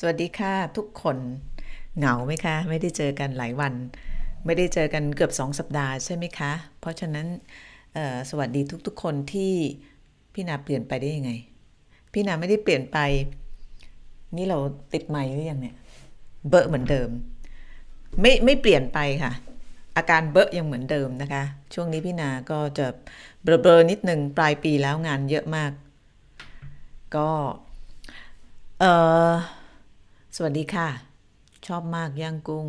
สวัสดีค่ะทุกคนเหงาไหมคะ ไม่ได้เจอกันหลายวัน ไม่ได้เจอกันเกือบสองสัปดาห์ใช่ไหมคะ เพราะฉะนั้นสวัสดีทุกๆ คนที่พี่นาเปลี่ยนไปได้ยังไง พี่นาไม่ได้เปลี่ยนไป นี่เราติดใหม่หรือยังเนี่ยเบอะเหมือนเดิม ไม่ไม่เปลี่ยนไปค่ะ อาการเบอะยังเหมือนเดิมนะคะ ช่วงนี้พี่นาก็จะเบลอๆนิดหนึ่งปลายปีแล้วงานเยอะมาก ก็เออ สวัสดีค่ะ ชอบมากย่างกุ้ง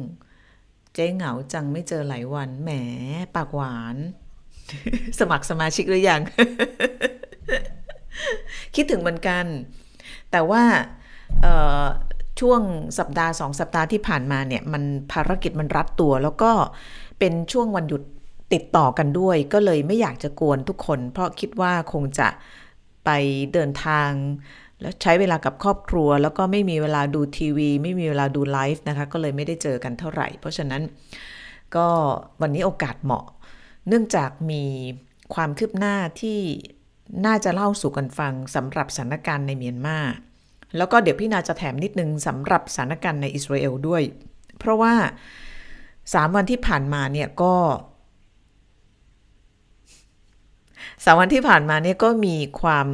เจ๊เหงาจังไม่เจอหลายวันแหมปากหวาน สมัครสมาชิกหรือยัง คิดถึงเหมือนกัน แต่ว่าช่วงสัปดาห์สองสัปดาห์ที่ผ่านมาเนี่ย มันภารกิจมันรัดตัว แล้วก็เป็นช่วงวันหยุดติดต่อกันด้วย ก็เลยไม่อยากจะกวนทุกคน เพราะคิดว่าคงจะไปเดินทาง แล้วใช้เวลากับครอบครัว แล้วก็ไม่มีเวลาดูทีวี ไม่มีเวลาดูไลฟ์นะคะ ก็เลยไม่ได้เจอกันเท่าไหร่ เพราะฉะนั้นก็วันนี้โอกาสเหมาะ เนื่องจากมีความคืบหน้าที่น่าจะเล่าสู่กันฟังสำหรับสถานการณ์ในเมียนมา แล้วก็เดี๋ยวพี่นาจะแถมนิดนึงสำหรับสถานการณ์ในอิสราเอลด้วย เพราะว่าสามวันที่ผ่านมาเนี่ยก็สามวันที่ผ่านมาเนี่ยก็มีความ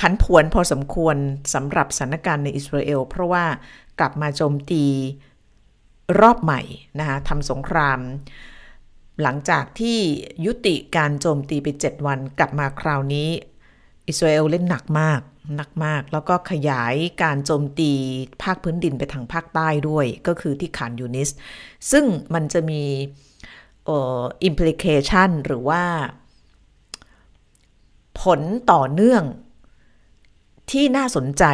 พันผวนพอสมควรสำหรับสถานการณ์ในอิสราเอล เพราะว่ากลับมาโจมตีรอบใหม่นะคะทำสงคราม หลังจากที่ยุติการโจมตีไป 7 วันกลับมาคราวนี้ อิสราเอลเล่นหนักมากหนักมาก แล้วก็ขยายการโจมตีภาคพื้นดินไปทางภาคใต้ด้วย ก็คือที่ขานยูนิส ซึ่งมันจะมีอิมพลิเคชันหรือว่า ผลต่อเนื่อง ที่น่าสนใจ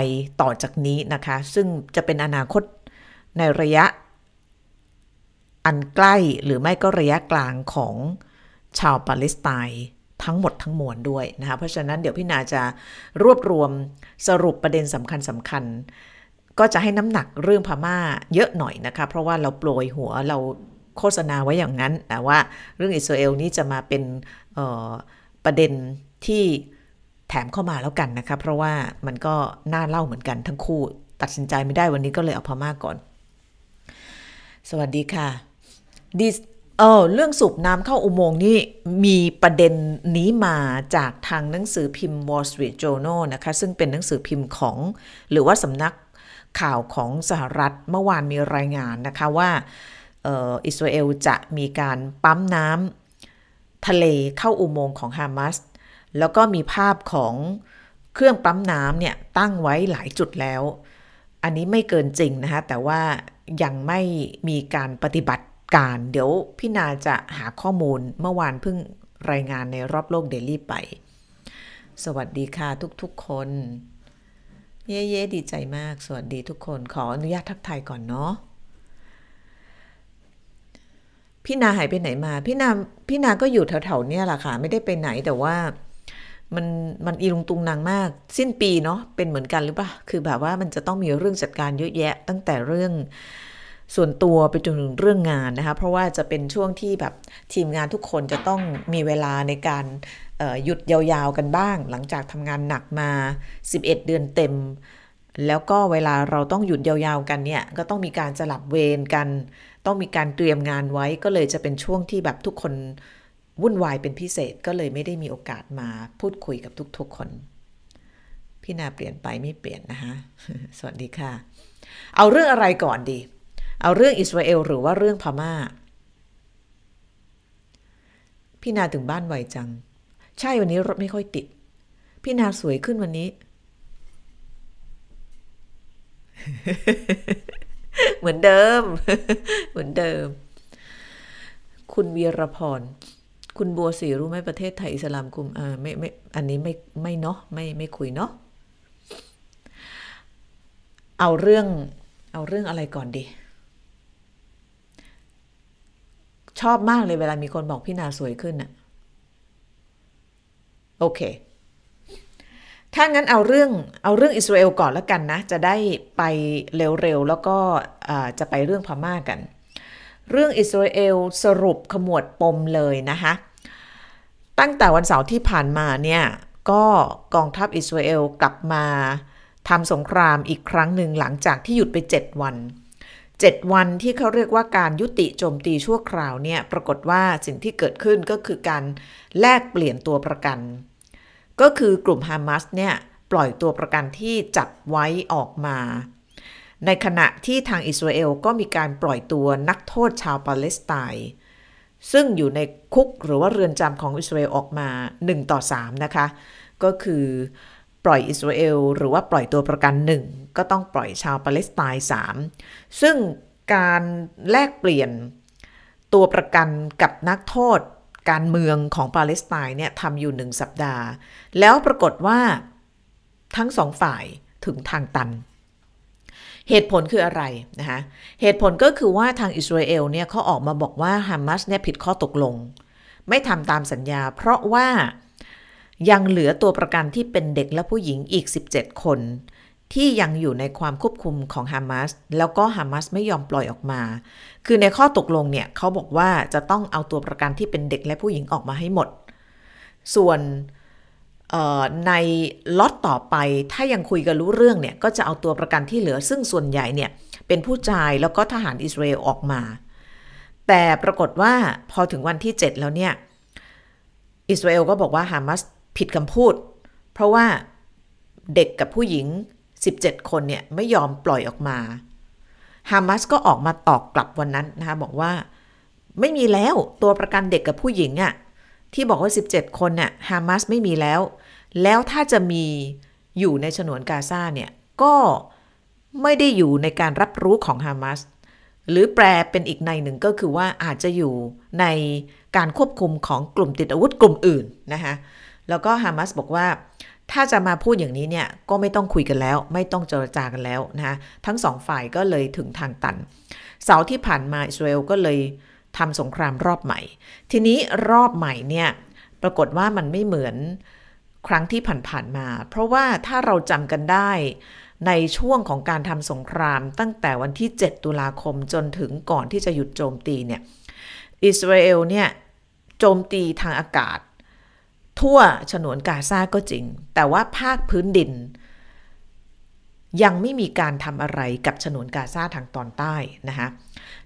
ต่อจากนี้นะคะ ซึ่งจะเป็นอนาคตในระยะ อันใกล้หรือไม่ก็ระยะกลางของชาวปาเลสไตน์ทั้งหมดทั้งมวลด้วยนะคะเพราะฉะนั้นเดี๋ยวพี่นาจะรวบรวมสรุปประเด็นสำคัญสำคัญ ก็จะให้น้ำหนักเรื่องพม่าเยอะหน่อยนะคะ เพราะว่าเราโปรยหัวเราโฆษณาไว้อย่างนั้นแต่ว่าเรื่องอิสราเอลนี้จะมาเป็นประเด็นที่ แถมเข้ามาแล้วกันนะคะ เพราะว่ามันก็น่าเล่าเหมือนกันทั้งคู่ ตัดสินใจไม่ได้วันนี้ก็เลยเอาพม่ากก่อน สวัสดีค่ะดิเออเรื่องสูบน้ำเข้าอุโมงค์นี่มีประเด็นนี้มาจากทางหนังสือพิมพ์ Wall Street Journal นะคะ ซึ่งเป็นหนังสือพิมพ์ของหรือว่าสำนักข่าวของสหรัฐเมื่อวานมีรายงานนะคะว่าอิสราเอลจะมีการปั๊มน้ำทะเลเข้าอุโมงค์ของฮามาส แล้วก็มีภาพของเครื่องปั๊มน้ำเนี่ยตั้งไว้หลายจุดแล้ว อันนี้ไม่เกินจริงนะคะแต่ว่ายังไม่มีการปฏิบัติการ เดี๋ยวพี่นาจะหาข้อมูลเมื่อวานเพิ่งรายงานในรอบโลกเดลี่ไป สวัสดีค่ะทุกๆคน เย้ๆดีใจมาก สวัสดีทุกคน ขออนุญาตทักทายก่อนเนาะพี่นาหายไปไหนมา พี่นาพี่นาก็อยู่แถวๆเนี่ยแหละค่ะ ไม่ได้ไปไหนแต่ว่า มันมันอีลุงตุงนางมาก สิ้นปีเนาะเป็นเหมือนกันหรือปะคือแบบว่ามันจะต้องมีเรื่องจัดการเยอะแยะ ตั้งแต่เรื่องส่วนตัวไปจนถึงเรื่องงานนะคะ เพราะว่าจะเป็นช่วงที่แบบทีมงานทุกคนจะต้องมีเวลาในการหยุดยาวๆกันบ้าง หลังจากทำงานหนักมา 11 เดือนเต็ม แล้วก็เวลาเราต้องหยุดยาวๆกันเนี่ยก็ต้องมีการสลับเวรกัน ต้องมีการเตรียมงานไว้ก็เลยจะเป็นช่วงที่แบบทุกคน วุ่นวายเป็นพิเศษก็เลยไม่ได้มีโอกาสมาพูดคุยกับทุกๆคน พี่นาเปลี่ยนไปไม่เปลี่ยนนะคะสวัสดีค่ะ เอาเรื่องอะไรก่อนดี เอาเรื่องอิสราเอลหรือว่าเรื่องพมา่า พี่นาถึงบ้านไวจัง ใช่วันนี้รถไม่ค่อยติด พี่นาสวยขึ้นวันนี้ เหมือนเดิม เหมือนเดิม คุณวีรพร คุณบัวสีรู้ไหมประเทศไทยอิสลามกลุ่มอ่าไม่ไม่อันนี้ไม่ไม่เนาะไม่ไม่คุยเนาะเอาเรื่องเอาเรื่องอะไรก่อนดี ชอบมากเลยเวลามีคนบอกพี่นาสวยขึ้นอะโอเค ถ้างั้นเอาเรื่องเอาเรื่องอิสราเอลก่อนแล้วกันนะ จะได้ไปเร็วๆ แล้วก็จะไปเรื่องพม่ากัน เรื่องอิสราเอลสรุปขมวดปมเลยนะคะตั้งแต่วันเสาร์ที่ผ่านมาเนี่ยก็กองทัพอิสราเอลกลับมาทำสงครามอีกครั้งหนึ่งหลังจากที่หยุดไป 7 วัน 7 วันที่เขาเรียกว่าการยุติโจมตีชั่วคราวเนี่ยปรากฏว่าสิ่งที่เกิดขึ้นก็คือการแลกเปลี่ยนตัวประกัน ก็คือกลุ่มฮามาสเนี่ยปล่อยตัวประกันที่จับไว้ออกมา ในขณะที่ทางอิสราเอลก็มีการปล่อยตัวนักโทษชาวปาเลสไตน์ซึ่งอยู่ในคุกหรือว่าเรือนจำของอิสราเอลออกมา 1 ต่อ 3 นะคะ ก็คือปล่อยอิสราเอลหรือว่าปล่อยตัวประกันหนึ่งก็ต้องปล่อยชาวปาเลสไตน์ 3 ซึ่งการแลกเปลี่ยนตัวประกันกับนักโทษการเมืองของปาเลสไตน์เนี่ยทำอยู่หนึ่งสัปดาห์ แล้วปรากฏว่าทั้งสองฝ่ายถึงทางตัน เหตุผลคืออะไรนะคะเหตุผลก็คือว่าทางอิสราเอลเนี่ยเขาออกมาบอกว่าฮามาสเนี่ยผิดข้อตกลง ไม่ทำตามสัญญา เพราะว่ายังเหลือตัวประกันที่เป็นเด็กและผู้หญิงอีก 17 คน ที่ยังอยู่ในความควบคุมของฮามาสแล้วก็ฮามาสไม่ยอมปล่อยออกมา คือในข้อตกลงเนี่ยเขาบอกว่าจะต้องเอาตัวประกันที่เป็นเด็กและผู้หญิงออกมาให้หมด ส่วน ในล็อตต่อไปถ้ายังคุยกันรู้เรื่องเนี่ย ก็จะเอาตัวประกันที่เหลือ ซึ่งส่วนใหญ่เนี่ย เป็นผู้ชายแล้วก็ทหารอิสราเอลออกมา แต่ปรากฏว่าพอถึงวันที่ 7 แล้วเนี่ย อิสราเอลก็บอกว่าฮามาสผิดคำพูด เพราะว่าเด็กกับผู้หญิง 17 คนเนี่ย ไม่ยอมปล่อยออกมาฮามาสก็ออกมาตอกกลับวันนั้นนะคะบอกว่า ไม่มีแล้วตัวประกันเด็กกับผู้หญิงอะ่ะ ที่บอกว่า 17 คนน่ะฮามาสไม่มีแล้ว แล้วถ้าจะมีอยู่ในฉนวนกาซาเนี่ย ก็ไม่ได้อยู่ในการรับรู้ของฮามาสหรือแปลเป็นอีกในหนึ่งก็คือว่าอาจจะอยู่ในการควบคุมของกลุ่มติดอาวุธกลุ่มอื่นนะคะแล้วก็ฮามาสบอกว่าถ้าจะมาพูดอย่างนี้เนี่ยก็ไม่ต้องคุยกันแล้ว ไม่ต้องเจรจากันแล้วนะคะทั้งสองฝ่ายก็เลยถึงทางตัน เสาร์ที่ผ่านมาอิสราเอลก็เลย ทำสงครามรอบใหม่ ทีนี้รอบใหม่เนี่ยปรากฏว่ามันไม่เหมือนครั้งที่ผ่านๆมา เพราะว่าถ้าเราจำกันได้ในช่วงของการทำสงครามตั้งแต่วันที่ 7 ตุลาคมจนถึงก่อนที่จะหยุดโจมตีเนี่ยอิสราเอลเนี่ยโจมตีทางอากาศ ทั่วฉนวนกาซาก็จริง แต่ว่าภาคพื้นดิน ยังไม่มีการทำอะไรกับฉนวนกาซาทางตอนใต้นะคะ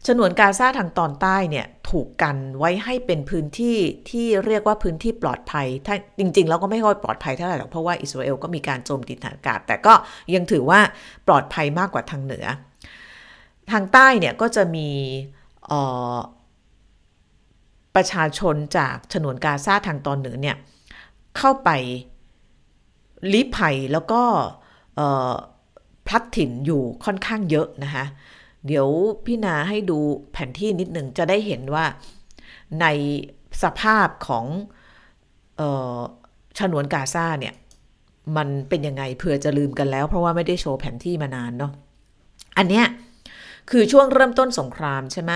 ฉนวนกาซาทางตอนใต้เนี่ยถูกกันไว้ให้เป็นพื้นที่ที่เรียกว่าพื้นที่ปลอดภัย ถ้าจริง ๆ แล้วก็ไม่ค่อยปลอดภัยเท่าไหร่หรอกเพราะว่าอิสราเอลก็มีการโจมตีทางอากาศ แต่ก็ยังถือว่าปลอดภัยมากกว่าทางเหนือ ทางใต้เนี่ยก็จะมีประชาชนจากฉนวนกาซาทางตอนเหนือเนี่ยเข้าไปลี้ภัยแล้วก็พลัดถิ่นอยู่ค่อนข้างเยอะนะคะ เดี๋ยวพี่นาให้ดูแผนที่นิดหนึ่งจะได้เห็นว่าในสภาพของฉนวนกาซาเนี่ย มันเป็นยังไงเผื่อจะลืมกันแล้ว เพราะว่าไม่ได้โชว์แผนที่มานานเนาะอันเนี้ยคือช่วงเริ่มต้นสงครามใช่ไหม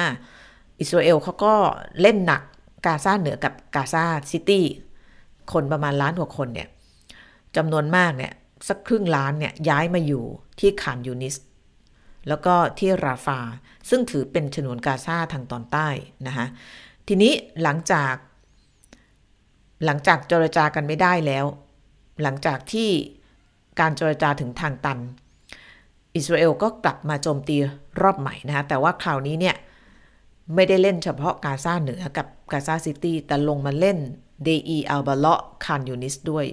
อิสราเอลเขาก็เล่นหนักกาซาเหนือกับกาซาซิตี้คนประมาณล้านกว่าคนเนี่ยจำนวนมากเนี่ยสักครึ่งล้านเนี่ยย้ายมาอยู่ที่ขานยูนิส แล้วก็ที่ราฟา ซึ่งถือเป็นฉนวนกาซาทางตอนใต้นะคะทีนี้หลังจาก หลังจากเจรจากันไม่ได้แล้ว หลังจากที่การเจรจาถึงทางตัน อิสราเอลก็กลับมาโจมตีรอบใหม่นะคะแต่ว่าคราวนี้เนี่ย ไม่ได้เล่นเฉพาะกาซาเหนือกับกาซาซิตี้แต่ลงมาเล่นเดอีร์อัลบาลาห์คานยูนิสด้วย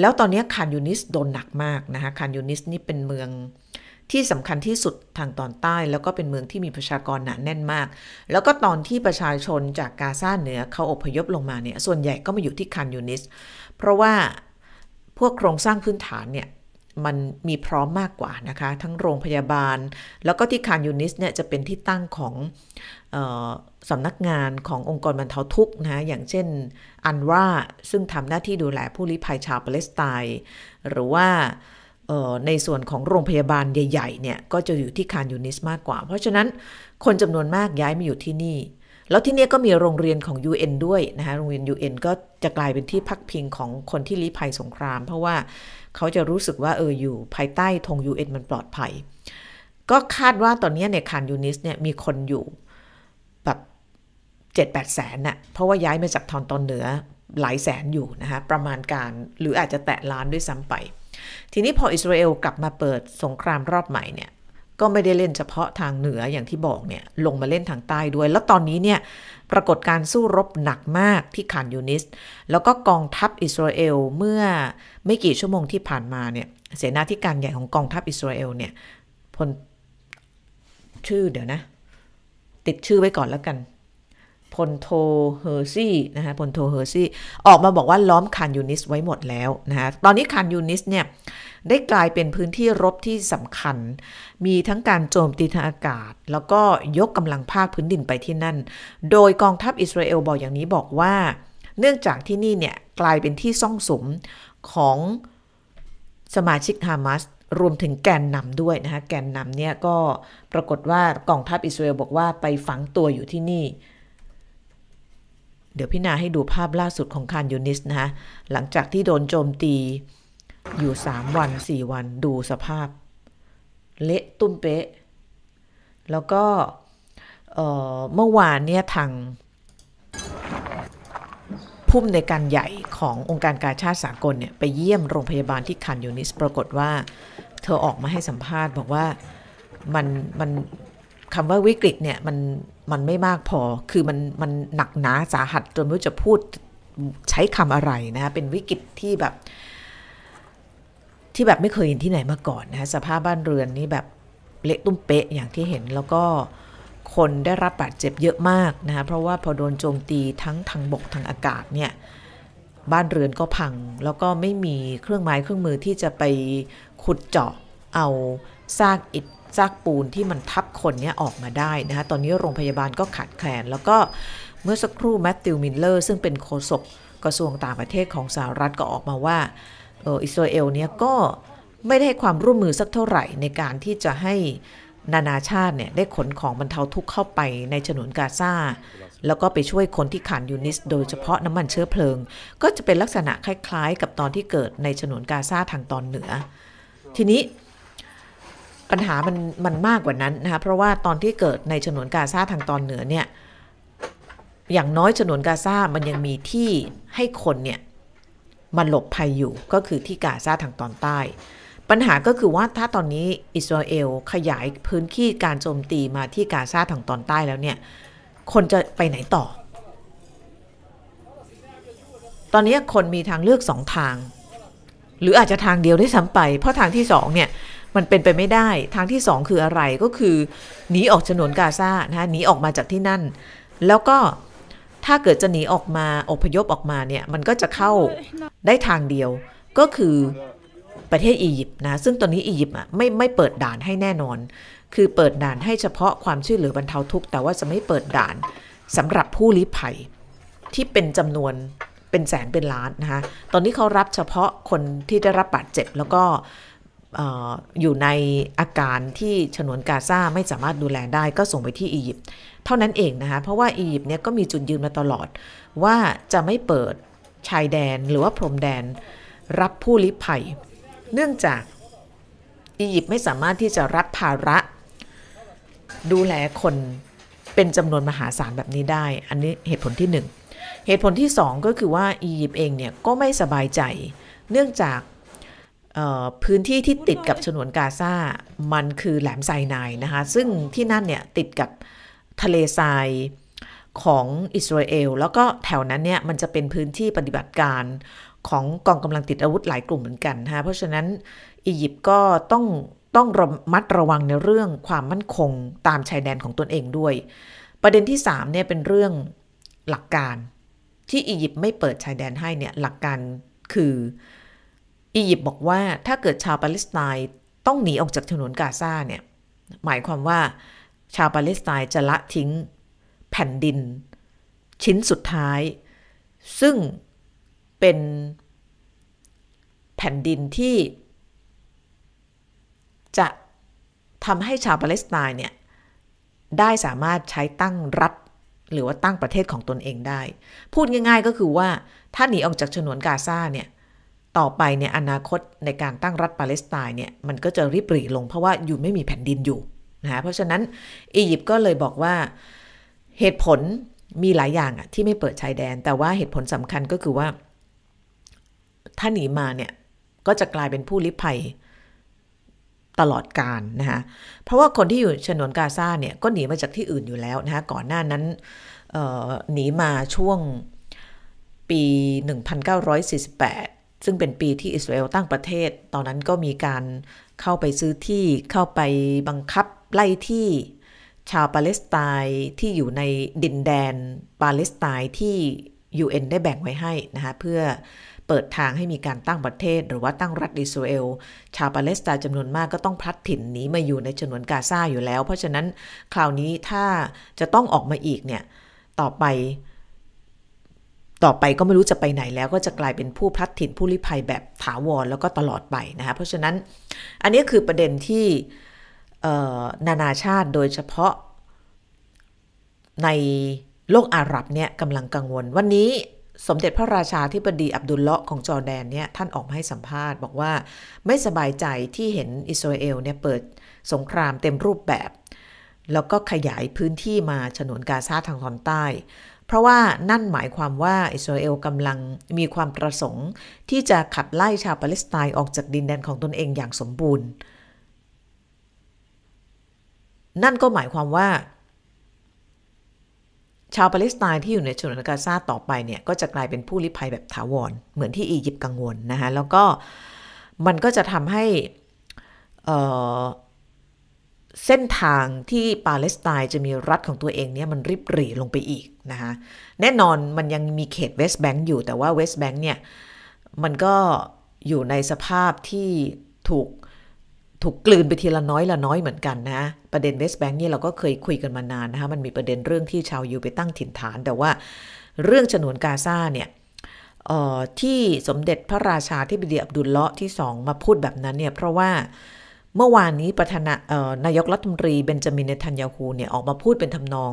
แล้วตอนนี้คานยูนิสโดนหนักมากนะคะคานยูนิสนี่เป็นเมือง ที่สำคัญที่สุดทางตอนใต้ แล้วก็เป็นเมืองที่มีประชากรหนาแน่นมาก แล้วก็ตอนที่ประชาชนจากกาซาเหนือเขาอพยพลงมาเนี่ยส่วนใหญ่ก็มาอยู่ที่คานยูนิส เพราะว่าพวกโครงสร้างพื้นฐานเนี่ยมันมีพร้อมมากกว่านะคะ ทั้งโรงพยาบาล แล้วก็ที่คานยูนิสเนี่ยจะเป็นที่ตั้งของสำนักงานขององค์กรบรรเทาทุกข์นะอย่างเช่นอันว่าซึ่งทำหน้าที่ดูแลผู้ลี้ภัยชาวปาเลสไตน์หรือว่า ในส่วนของโรงพยาบาลใหญ่ๆเนี่ยก็จะอยู่ที่คานยูนิสมากกว่า เพราะฉะนั้นคนจำนวนมากย้ายมาอยู่ที่นี่ แล้วที่นี่ก็มีโรงเรียนของ UN ด้วยนะคะโรงเรียน UN ก็จะกลายเป็นที่พักพิงของคนที่ลี้ภัยสงคราม เพราะว่าเขาจะรู้สึกว่าเอออยู่ภายใต้ธง UN มันปลอดภัย ก็คาดว่าตอนนี้ในคานยูนิสเนี่ยมีคนอยู่แบบเจ็ดแปดแสนน่ะเพราะว่าย้ายมาจากทอนตอนเหนือหลายแสนอยู่นะคะประมาณการหรืออาจจะแตะล้านด้วยซ้ำไป ทีนี้พออิสราเอลกลับมาเปิดสงครามรอบใหม่เนี่ยก็ไม่ได้เล่นเฉพาะทางเหนืออย่างที่บอกเนี่ยลงมาเล่นทางใต้ด้วย แล้วตอนนี้เนี่ยปรากฏการสู้รบหนักมากที่ขานยูนิส แล้วก็กองทัพอิสราเอลเมื่อไม่กี่ชั่วโมงที่ผ่านมาเนี่ยเสนาธิการใหญ่ของกองทัพอิสราเอลเนี่ยพลชื่อเดี๋ยวนะ ติดชื่อไว้ก่อนแล้วกัน พลโทเฮอร์ซี่นะคะพลโทเฮอร์ซี่ออกมาบอกว่าล้อมคานยูนิสไว้หมดแล้วนะคะตอนนี้คานยูนิสเนี่ยได้กลายเป็นพื้นที่รบที่สำคัญ มีทั้งการโจมตีทางอากาศ แล้วก็ยกกำลังภาคพื้นดินไปที่นั่น โดยกองทัพอิสราเอลบอกอย่างนี้บอกว่า เนื่องจากที่นี่เนี่ยกลายเป็นที่ซ่องสมของสมาชิกฮามาสรวมถึงแกนนำด้วยนะคะแกนนำเนี่ยก็ปรากฏว่ากองทัพอิสราเอลบอกว่าไปฝังตัวอยู่ที่นี่ เดี๋ยวพี่นาให้ดูภาพล่าสุดของคานยูนิสนะคะหลังจากที่โดนโจมตีอยู่ 3 วัน 4 วันดูสภาพ เละตุ้มเป๊ะ แล้วก็เมื่อวานเนี่ยทางผู้ในการใหญ่ขององค์การการชาติสากลเนี่ยไปเยี่ยมโรงพยาบาลที่คันยูนิส ปรากฏว่าเธอออกมาให้สัมภาษณ์บอกว่ามันมันคำว่าวิกฤตเนี่ยมัน มันไม่มากพอ คือมันมันหนักหนาสาหัสจนไม่รู้จะพูดใช้คำอะไรนะเป็นวิกฤตที่แบบ ที่แบบไม่เคยเห็นที่ไหนมาก่อนนะสภาพบ้านเรือนนี่แบบเละตุ้มเป๊ะอย่างที่เห็นแล้วก็คนได้รับบาดเจ็บเยอะมากนะคะเพราะว่าพอโดนโจมตีทั้งทางบกทางอากาศเนี่ยบ้านเรือนก็พัง แล้วก็ไม่มีเครื่องไม้เครื่องมือที่จะไปขุดเจาะเอาซากอิฐ ซากปูนที่มันทับคนเนี้ยออกมาได้นะคะตอนนี้โรงพยาบาลก็ขาดแคลน แล้วก็เมื่อสักครู่แมทธิวมิลเลอร์ ซึ่งเป็นโฆษกกระทรวงต่างประเทศของสหรัฐก็ออกมาว่าอิสราเอลเนี่ยก็ไม่ได้ให้ความร่วมมือสักเท่าไหร่ในการที่จะให้นานาชาติเนี่ยได้ขนของบรรเทาทุกข์เข้าไปในฉนวนกาซาแล้วก็ไปช่วยคนที่ขาดยูนิส โดยเฉพาะน้ำมันเชื้อเพลิง ก็จะเป็นลักษณะคล้ายๆ กับตอนที่เกิดในฉนวนกาซาทางตอนเหนือ ทีนี้ ปัญหามันมันมากกว่านั้นนะคะเพราะว่าตอนที่เกิดในฉนวนกาซาทางตอนเหนือเนี่ยอย่างน้อยฉนวนกาซามันยังมีที่ให้คนเนี่ยมาหลบภัยอยู่ก็คือที่กาซาทางตอนใต้ ปัญหาก็คือว่าถ้าตอนนี้อิสราเอลขยายพื้นที่การโจมตีมาที่กาซาทางตอนใต้แล้วเนี่ยคนจะไปไหนต่อ ตอนนี้คนมีทางเลือกสองทาง หรืออาจจะทางเดียวได้ซ้ำไป เพราะทางที่สองเนี่ย มันเป็นไปไม่ได้ ทางที่สองคืออะไรก็คือหนีออกฉนวนกาซานะหนีออกมาจากที่นั่น แล้วก็ถ้าเกิดจะหนีออกมาอพยพออกมาเนี่ยมันก็จะเข้าได้ทางเดียว ก็คือประเทศอียิปต์นะซึ่งตอนนี้อียิปต์อะไม่ไม่เปิดด่านให้แน่นอน คือเปิดด่านให้เฉพาะความช่วยเหลือบรรเทาทุกข์แต่ว่าจะไม่เปิดด่านสำหรับผู้ลี้ภัยที่เป็นจำนวนเป็นแสนเป็นล้านนะคะตอนนี้เขารับเฉพาะคนที่ได้รับบาดเจ็บแล้วก็ อยู่ในอาการที่ฉนวนกาซาไม่สามารถดูแลได้ก็ส่งไปที่อียิปต์เท่านั้นเองนะคะเพราะว่าอียิปต์เนี่ยก็มีจุดยืนมาตลอด ว่าจะไม่เปิดชายแดนหรือว่าพรมแดนรับผู้ลี้ภัย เนื่องจากอียิปต์ไม่สามารถที่จะรับภาระ ดูแลคนเป็นจำนวนมหาศาลแบบนี้ได้ อันนี้เหตุผลที่หนึ่งเหตุผลที่สองก็คือว่าอียิปต์เองเนี่ยก็ไม่สบายใจ เนื่องจาก พื้นที่ที่ติดกับฉนวนกาซา มันคือแหลมไซนายนะคะ ซึ่งที่นั่นเนี่ยติดกับทะเลทรายของอิสราเอล แล้วก็แถวนั้นเนี่ยมันจะเป็นพื้นที่ปฏิบัติการของกองกำลังติดอาวุธหลายกลุ่มเหมือนกันนะคะเพราะฉะนั้นอียิปต์ก็ต้องต้องระมัดระวังในเรื่องความมั่นคงตามชายแดนของตนเองด้วย ประเด็นที่3เนี่ยเป็นเรื่องหลักการที่อียิปต์ไม่เปิดชายแดนให้เนี่ยหลักการคือ อียิปต์บอกว่าถ้าเกิดชาวปาเลสไตน์ต้องหนีออกจากถนนกาซาเนี่ย หมายความว่าชาวปาเลสไตน์จะละทิ้งแผ่นดิน ชิ้นสุดท้าย ซึ่งเป็นแผ่นดินที่ จะทำให้ชาวปาเลสไตน์เนี่ย ได้สามารถใช้ตั้งรัฐหรือว่าตั้งประเทศของตนเองได้ พูดง่าย ๆก็คือว่าถ้าหนีออกจากฉนวนกาซาเนี่ย ต่อไปเนี่ยอนาคตในการตั้งรัฐปาเลสไตน์เนี่ยมันก็จะริบหรี่ลงเพราะว่าอยู่ไม่มีแผ่นดินอยู่นะเพราะฉะนั้นอียิปต์ก็เลยบอกว่าเหตุผลมีหลายอย่างอะที่ไม่เปิดชายแดน แต่ว่าเหตุผลสำคัญก็คือว่า ถ้าหนีมาเนี่ยก็จะกลายเป็นผู้ลี้ภัยตลอดการนะคะเพราะว่าคนที่อยู่ฉนวนกาซาเนี่ยก็หนีมาจากที่อื่นอยู่แล้วนะคะก่อนหน้านั้นหนีมาช่วงปี 1948 ซึ่งเป็นปีที่อิสราเอลตั้งประเทศ ตอนนั้นก็มีการเข้าไปซื้อที่เข้าไปบังคับไล่ที่ชาวปาเลสไตน์ที่อยู่ในดินแดนปาเลสไตน์ที่ UN ได้แบ่งไว้ให้นะคะเพื่อเปิดทางให้มีการตั้งประเทศ หรือว่าตั้งรัฐอิสราเอล ชาวปาเลสไตน์จำนวนมากก็ต้องพลัดถิ่นหนีมาอยู่ในฉนวนกาซาอยู่แล้ว เพราะฉะนั้นคราวนี้ถ้าจะต้องออกมาอีกเนี่ยต่อไป ต่อไปก็ไม่รู้จะไปไหนแล้วก็จะกลายเป็นผู้พลัดถิ่นผู้ลี้ภัยแบบถาวรแล้วก็ตลอดไปนะคะเพราะฉะนั้นอันนี้คือประเด็นที่นานาชาติโดยเฉพาะในโลกอาหรับเนี่ยกำลังกังวล วันนี้สมเด็จพระราชาธิบดีอับดุลเลาะของจอร์แดนเนี่ยท่านออกมาให้สัมภาษณ์บอกว่าไม่สบายใจที่เห็นอิสราเอลเนี่ยเปิดสงครามเต็มรูปแบบ แล้วก็ขยายพื้นที่มาฉนวนกาซาทางตอนใต้ เพราะว่านั่นหมายความว่าอิสราเอลกำลังมีความประสงค์ ที่จะขับไล่ชาวปาเลสไตน์ออกจากดินแดนของตนเองอย่างสมบูรณ์ นั่นก็หมายความว่า ชาวปาเลสไตน์ที่อยู่ในชนวนกาซาต่อไปเนี่ย ก็จะกลายเป็นผู้ลี้ภัยแบบถาวร เหมือนที่อียิปต์กังวลนะคะแล้วก็มันก็จะทำให้ เส้นทางที่ปาเลสไตน์จะมีรัฐของตัวเองเนี่ยมันริบหรี่ลงไปอีกนะคะแน่นอนมันยังมีเขตเวสต์แบงก์อยู่แต่ว่าเวสต์แบงก์เนี่ยมันก็อยู่ในสภาพที่ถูกถูกกลืนไปทีละน้อยละน้อยเหมือนกันนะประเด็นเวสต์แบงค์นี่เราก็เคยคุยกันมานานนะคะมันมีประเด็นเรื่องที่ชาวยูไปตั้งถิ่นฐาน แต่ว่าเรื่องฉนวนกาซาเนี่ยที่สมเด็จพระราชาที่บดีอับดุลเลาะที่สองมาพูดแบบนั้นเนี่ยเพราะว่า เมื่อวานนี้ประธานานายกรัฐมนตรีเบนจามินเนทันยาฮูเนี่ยออกมาพูดเป็นทำนอง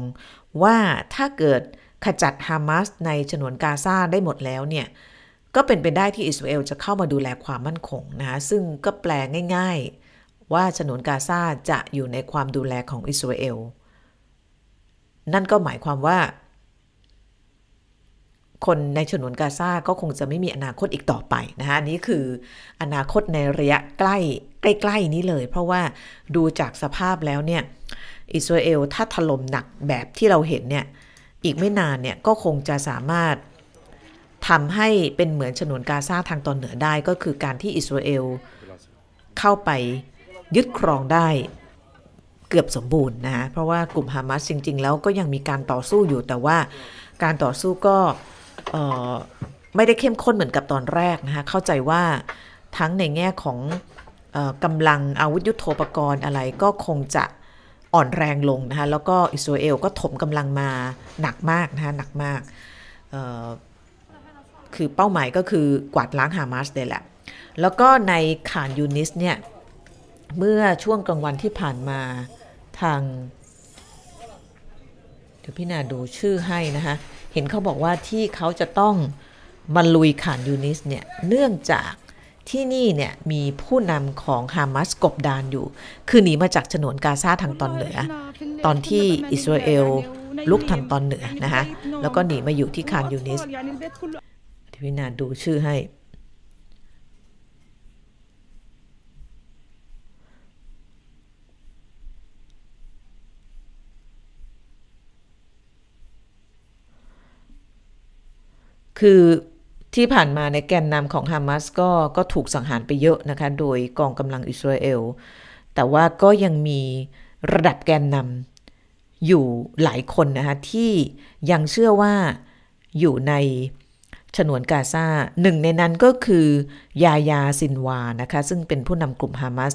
ว่าถ้าเกิดขจัดฮามาสในฉนวนกาซาได้หมดแล้วเนี่ยก็เป็นไปได้ที่อิสราเอลจะเข้ามาดูแลความมั่นคงนะคะซึ่งก็แปลง่ายๆ ว่าฉนวนกาซาจะอยู่ในความดูแลของอิสราเอล นั่นก็หมายความว่า คนในฉนวนกาซาก็คงจะไม่มีอนาคตอีกต่อไปนะคะนี่คืออนาคตในระยะใกล้ ใกล้ๆนี้เลย เพราะว่าดูจากสภาพแล้วเนี่ย อิสราเอลถ้าถล่มหนักแบบที่เราเห็นเนี่ย อีกไม่นานเนี่ยก็คงจะสามารถทำให้เป็นเหมือนฉนวนกาซาทางตอนเหนือได้ก็คือการที่อิสราเอลเข้าไปยึดครองได้เกือบสมบูรณ์นะเพราะว่ากลุ่มฮามาสจริง ๆ แล้วก็ยังมีการต่อสู้อยู่แต่ว่าการต่อสู้ก็ไม่ได้เข้มข้นเหมือนกับตอนแรกนะคะเข้าใจว่าทั้งในแง่ของ กำลังอาวุธยุโทโธปกรณ์อะไรก็คงจะอ่อนแรงลงนะคะแล้วก็อิสราเอลก็ถมกำลังมาหนักมากนะคะหนักมากคือเป้าหมายก็คือกวาดล้างฮามาสเนี่ยแหละ แล้วก็ในขานยูนิสเนี่ยเมื่อช่วงกลางวันที่ผ่านมาทางเดี๋ยวพี่นาดูชื่อให้นะคะเห็นเขาบอกว่าที่เขาจะต้องมาลุยขานยูนิสเนี่ยเนื่องจาก ที่นี่เนี่ยมีผู้นำของฮามาสกบดานอยู่ คือหนีมาจากฉนวนกาซาทางตอนเหนือ ตอนที่อิสราเอลลุกทางตอนเหนือนะคะแล้วก็หนีมาอยู่ที่คานยูนิสที่พี่นาดูชื่อให้คือ ที่ผ่านมาในแกนนำของฮามาสก็ก็ถูกสังหารไปเยอะนะคะ โดยกองกำลังอิสราเอล แต่ว่าก็ยังมีระดับแกนนำอยู่หลายคนนะคะที่ยังเชื่อว่าอยู่ในฉนวนกาซาหนึ่งในนั้นก็คือยายาซินวานะคะ ซึ่งเป็นผู้นำกลุ่มฮามาส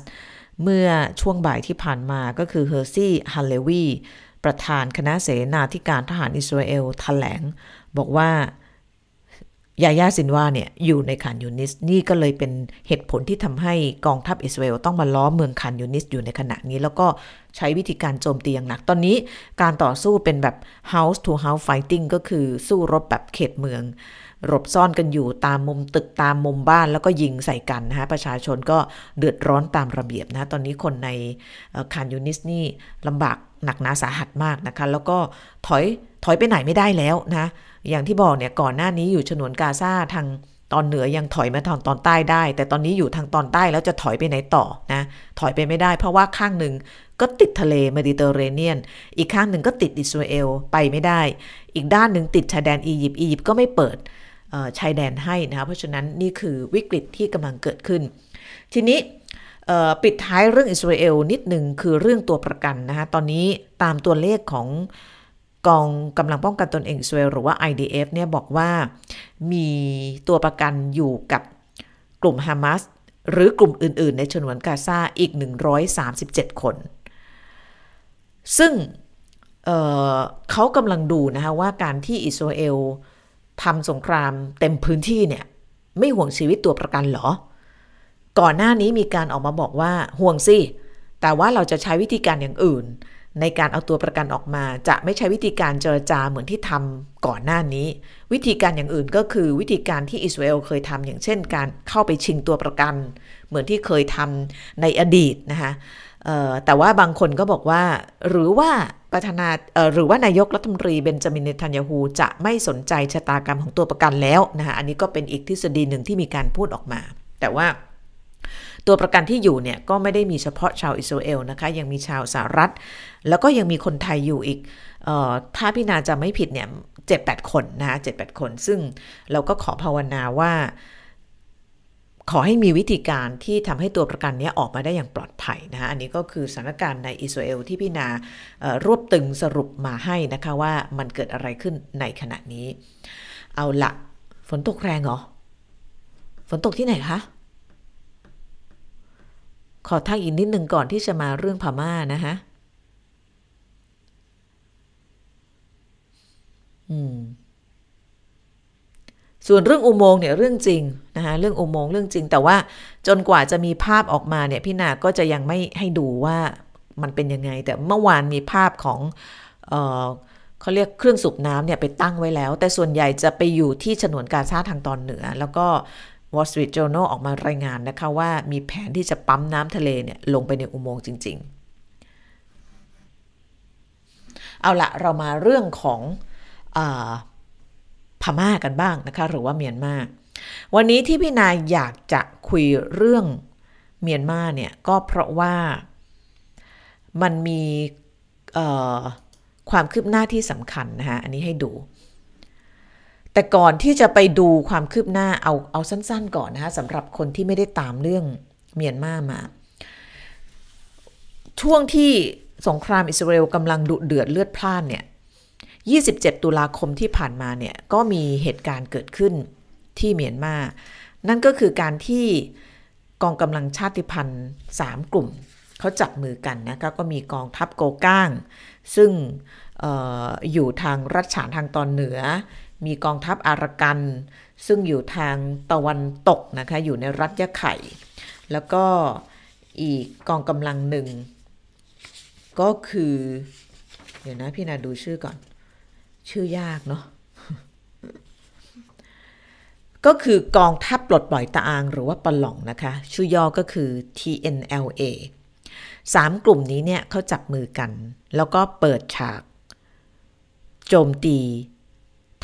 เมื่อช่วงบ่ายที่ผ่านมาก็คือเฮอร์ซี่ฮัลเลวีประธานคณะเสนาธิการทหารอิสราเอลแถลง บอกว่า ยาย่าซินวาเนี่ยอยู่ในขานยูนิสนี่ก็เลยเป็นเหตุผลที่ทำให้กองทัพอิสราเอลต้องมาล้อมเมืองขานยูนิสอยู่ในขณะนี้ แล้วก็ใช้วิธีการโจมตีอย่างหนัก ตอนนี้การต่อสู้เป็นแบบ house to house fighting ก็คือสู้รบแบบเขตเมืองหลบซ่อนกันอยู่ตามมุมตึกตามมุมบ้านแล้วก็ยิงใส่กันนะฮะ ประชาชนก็เดือดร้อนตามระเบียบนะ ตอนนี้คนในคานยูนิสนี่ลำบากหนักหนาสาหัสมากนะคะ แล้วก็ถอยถอยไปไหนไม่ได้แล้วนะ อย่างที่บอกเนี่ยก่อนหน้านี้อยู่ฉนวนกาซาทางตอนเหนือยังถอยมาทางตอนใต้ได้ แต่ตอนนี้อยู่ทางตอนใต้แล้วจะถอยไปไหนต่อนะถอยไปไม่ได้ เพราะว่าข้างหนึ่งก็ติดทะเลเมดิเตอร์เรเนียน อีกข้างหนึ่งก็ติดอิสราเอลไปไม่ได้ อีกด้านหนึ่งติดชายแดนอียิปต์อียิปต์ก็ไม่เปิดชายแดนให้นะคะเพราะฉะนั้นนี่คือวิกฤตที่กำลังเกิดขึ้น ทีนี้ปิดท้ายเรื่องอิสราเอลนิดหนึ่งคือเรื่องตัวประกันนะคะตอนนี้ตามตัวเลขของ กองกำลังป้องกันตนเองอิสราเอลหรือว่า IDF เนี่ยบอกว่ามีตัวประกันอยู่กับกลุ่มฮามาสหรือกลุ่มอื่น ๆ ในฉนวนกาซาอีก 137 คน ซึ่งเเขากำลังดูนะคะว่าการที่อิสราเอลทำสงครามเต็มพื้นที่เนี่ย ไม่ห่วงชีวิตตัวประกันหรอ ก่อนหน้านี้มีการออกมาบอกว่าห่วงสิ แต่ว่าเราจะใช้วิธีการอย่างอื่น ในการเอาตัวประกันออกมา จะไม่ใช้วิธีการเจรจาเหมือนที่ทำก่อนหน้านี้ วิธีการอย่างอื่นก็คือวิธีการที่อิสราเอลเคยทำอย่างเช่น การเข้าไปชิงตัวประกัน เหมือนที่เคยทำในอดีตนะคะแต่ว่าบางคนก็บอกว่า หรือว่าประธานาหรือว่านายกรัฐมนตรีเบนจามินเนทันยาฮูจะไม่สนใจชะตากรรมของตัวประกันแล้วนะคะอันนี้ก็เป็นอีกทฤษฎีหนึ่งที่มีการพูดออกมา แต่ว่าตัวประกันที่อยู่เนี่ยก็ไม่ได้มีเฉพาะชาวอิสราเอลนะคะยังมีชาวสหรัฐ แล้วก็ยังมีคนไทยอยู่อีกออถ้าพี่นาจะไม่ผิดเนี่ยเจ็ดแปดคนนะคะเจ็ดแปดคน ซึ่งเราก็ขอภาวนาว่า ขอให้มีวิธีการที่ทำให้ตัวประกันนี้ออกมาได้อย่างปลอดภัยนะคะอันนี้ก็คือสถานการณ์ในอิสราเอลที่พี่นารวบตึงสรุปมาให้นะคะว่ามันเกิดอะไรขึ้นในขณะนี้ เอาละฝนตกแรงเหรอ ฝนตกที่ไหนคะขอทักอีกนิดหนึ่งก่อนที่จะมาเรื่องพม่านะคะอืม ส่วนเรื่องอุโมงค์เนี่ยเรื่องจริงนะคะเรื่องอุโมงค์เรื่องจริง แต่ว่าจนกว่าจะมีภาพออกมาเนี่ยพี่นาก็จะยังไม่ให้ดูว่ามันเป็นยังไง แต่เมื่อวานมีภาพของเออเขาเรียกเครื่องสูบน้ำเนี่ยไปตั้งไว้แล้ว แต่ส่วนใหญ่จะไปอยู่ที่ฉนวนกาซาทางตอนเหนือ แล้วก็ Wall Street Journal ออกมารายงานนะคะว่ามีแผนที่จะปั๊มน้ำทะเลเนี่ยลงไปในอุโมงค์จริง ๆ เอาละเรามาเรื่องของ พม่ากันบ้างนะคะ หรือว่าเมียนมาวันนี้ที่พี่นายอยากจะคุยเรื่องเมียนมาเนี่ยก็เพราะว่ามันมีความคืบหน้าที่สำคัญนะคะอันนี้ให้ดู แต่ก่อนที่จะไปดูความคืบหน้าเอาเอาสั้นๆก่อนนะคะสำหรับคนที่ไม่ได้ตามเรื่องเมียนมามา ช่วงที่สงครามอิสราเอลกำลังดุเดือดเลือดพล่านเนี่ย 27 ตุลาคมที่ผ่านมาเนี่ยก็มีเหตุการณ์เกิดขึ้นที่เมียนมา นั่นก็คือการที่กองกำลังชาติพันธุ์ 3 กลุ่มเขาจับมือกันนะคะก็มีกองทัพโกก้าง ซึ่งอออยู่ทางรัฐฉานทางตอนเหนือ มีกองทัพอารักัน ซึ่งอยู่ทางตะวันตกนะคะอยู่ในรัฐยะไข่ แล้วก็อีกกองกำลังหนึ่งก็คือ เดี๋ยวนะพี่นาดูชื่อก่อน ชื่อยากเนาะก็คือกองทัพปลดปล่อยตาอางหรือว่าปล่องนะคะ ชื่อย่อก็คือ TNLA สามกลุ่มนี้เนี่ยเขาจับมือกัน แล้วก็เปิดฉาก โจมตี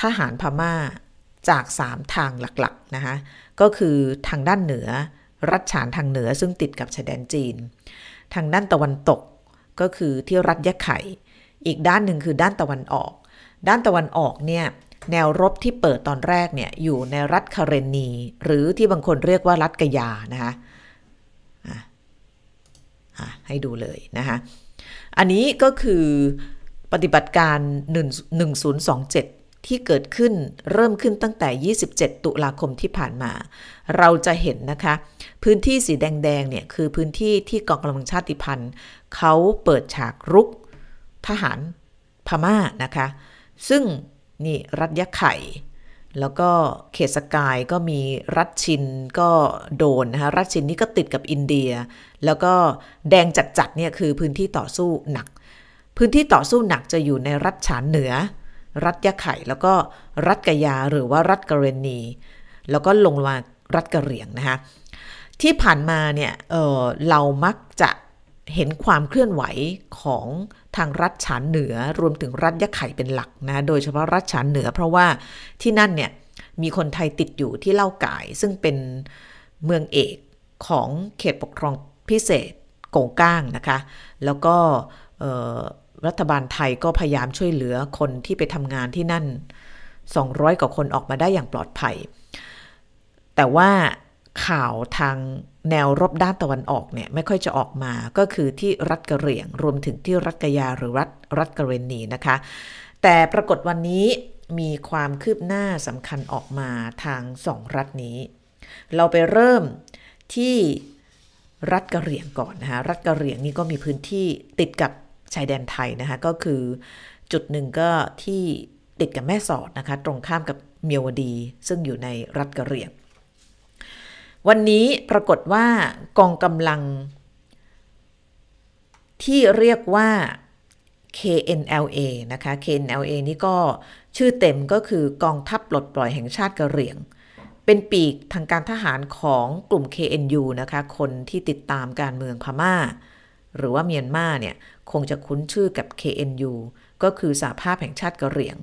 ทหารพม่าจาก3ทางหลักๆนะคะก็คือทางด้านเหนือ รัฐฉานทางเหนือซึ่งติดกับชายแดนจีน ทางด้านตะวันตกก็คือที่รัฐยะไข่ อีกด้านหนึ่งคือด้านตะวันออก ด้านตะวันออกเนี่ยแนวรบที่เปิดตอนแรกเนี่ยอยู่ในรัฐคาเรนี หรือที่บางคนเรียกว่ารัฐกยานะคะให้ดูเลยนะคะอันนี้ก็คือปฏิบัติการ 1027 ที่เกิดขึ้นเริ่มขึ้นตั้งแต่ 27 ตุลาคมที่ผ่านมา เราจะเห็นนะคะ พื้นที่สีแดงๆเนี่ยคือพื้นที่ที่กองกำลังชาติพันธุ์เขาเปิดฉากรุกทหารพม่านะคะ ซึ่งนี่รัฐยะไข่ แล้วก็เขตสกายก็มีรัฐชินก็โดนนะคะรัฐชินนี่ก็ติดกับอินเดีย แล้วก็แดงจัดๆเนี่ยคือพื้นที่ต่อสู้หนัก พื้นที่ต่อสู้หนักจะอยู่ในรัฐฉานเหนือ รัฐยะไข่แล้วก็รัฐกยาหรือว่ารัฐกเรนีแล้วก็ลงมารัฐกะเหรี่ยงนะคะที่ผ่านมาเนี่ยเเรามักจะเห็นความเคลื่อนไหวของ ทางรัฐฉานเหนือรวมถึงรัฐยะไข่เป็นหลักนะโดยเฉพาะรัฐฉานเหนือ เพราะว่าที่นั่นเนี่ยมีคนไทยติดอยู่ที่เล่าก่าย ซึ่งเป็นเมืองเอกของเขตปกครองพิเศษโกงก้างนะคะ แล้วก็รัฐบาลไทยก็พยายามช่วยเหลือคนที่ไปทำงานที่นั่น 200 กว่าคนออกมาได้อย่างปลอดภัย แต่ว่าข่าวทาง แนวรบด้านตะวันออกเนี่ยไม่ค่อยจะออกมาก็คือที่รัฐกะเหรี่ยง รวมถึงที่รัฐกะยาหรือรัฐรัฐกะเรนีนะคะ แต่ปรากฏวันนี้มีความคืบหน้าสำคัญออกมาทางสองรัฐนี้ เราไปเริ่มที่รัฐกะเหรี่ยงก่อนนะคะรัฐกะเหรี่ยงนี่ก็มีพื้นที่ติดกับชายแดนไทยนะคะก็คือจุดหนึ่งก็ที่ติดกับแม่สอดนะคะ ตรงข้ามกับเมียวดี ซึ่งอยู่ในรัฐกะเหรี่ยง วันนี้ปรากฏว่ากองกำลัง ที่เรียกว่า KNLA นะคะ KNLA นี่ก็ชื่อเต็มก็คือกองทัพปลดปล่อยแห่งชาติกะเหรี่ยง เป็นปีกทางการทหารของกลุ่ม KNU นะคะ คนที่ติดตามการเมืองพม่า หรือว่าเมียนมาเนี่ย คงจะคุ้นชื่อกับ KNU ก็คือสหภาพแห่งชาติกะเหรี่ยง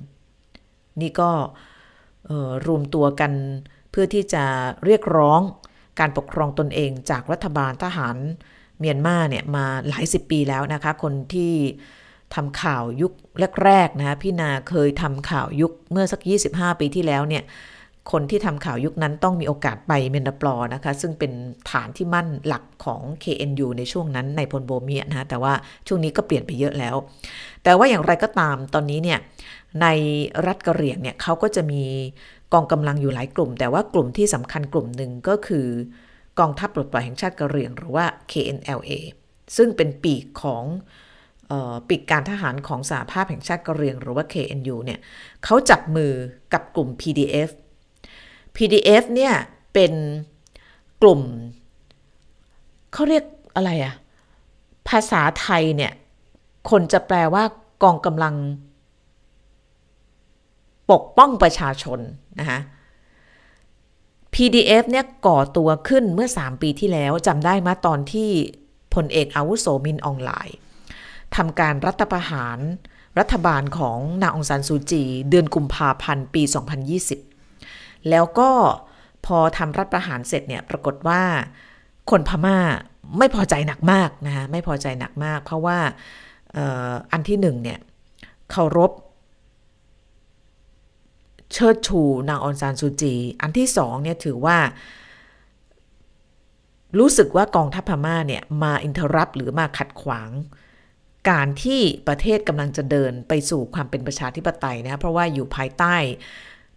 นี่ก็รวมตัวกันเพื่อที่จะเรียกร้อง การปกครองตนเองจากรัฐบาลทหารเมียนมาเนี่ยมาหลายสิบปีแล้วนะคะ คนที่ทำข่าวยุคแรกๆนะพี่นาเคยทำข่าวยุคเมื่อสัก 25 ปีที่แล้วเนี่ยคนที่ทำข่าวยุคนั้นต้องมีโอกาสไปเมนดปลอนะคะ ซึ่งเป็นฐานที่มั่นหลักของ KNU ในช่วงนั้นในพลโบเมียนะแต่ว่าช่วงนี้ก็เปลี่ยนไปเยอะแล้ว แต่ว่าอย่างไรก็ตามตอนนี้เนี่ยในรัฐกะเหรี่ยงเนี่ยเขาก็จะมี กองกำลังอยู่หลายกลุ่ม แต่ว่ากลุ่มที่สำคัญกลุ่มหนึ่งก็คือกองทัพปลดปล่อยแห่งชาติกะเหรี่ยง หรือว่า KNLA ซึ่งเป็นปีกของปีกการทหารของสหภาพแห่งชาติกะเหรี่ยง หรือว่า KNU เนี่ยเขาจับมือกับกลุ่ม PDF PDF เนี่ยเป็นกลุ่มเขาเรียกอะไรอะภาษาไทยเนี่ย คนจะแปลว่ากองกำลัง ปกป้องประชาชนนะคะ PDF เนี่ยก่อตัวขึ้นเมื่อ 3 ปีที่แล้วจำได้มาตอนที่พลเอกอาวุโสมินออนไลน์ทำการรัฐประหารรัฐบาลของนางองซานซูจี เดือนกุมภาพันธ์ปี 2020 แล้วก็พอทำรัฐประหารเสร็จเนี่ยปรากฏว่าคนพม่าไม่พอใจหนักมากนะคะไม่พอใจหนักมาก เพราะว่าอันที่หนึ่งเนี่ยเคารพ เชิดชูนางองซานซูจี อันที่สองเนี่ยถือว่า รู้สึกว่ากองทัพพม่าเนี่ยมาอินทรับหรือมาขัดขวาง การที่ประเทศกำลังจะเดินไปสู่ความเป็นประชาธิปไตยนะเพราะว่าอยู่ภายใต้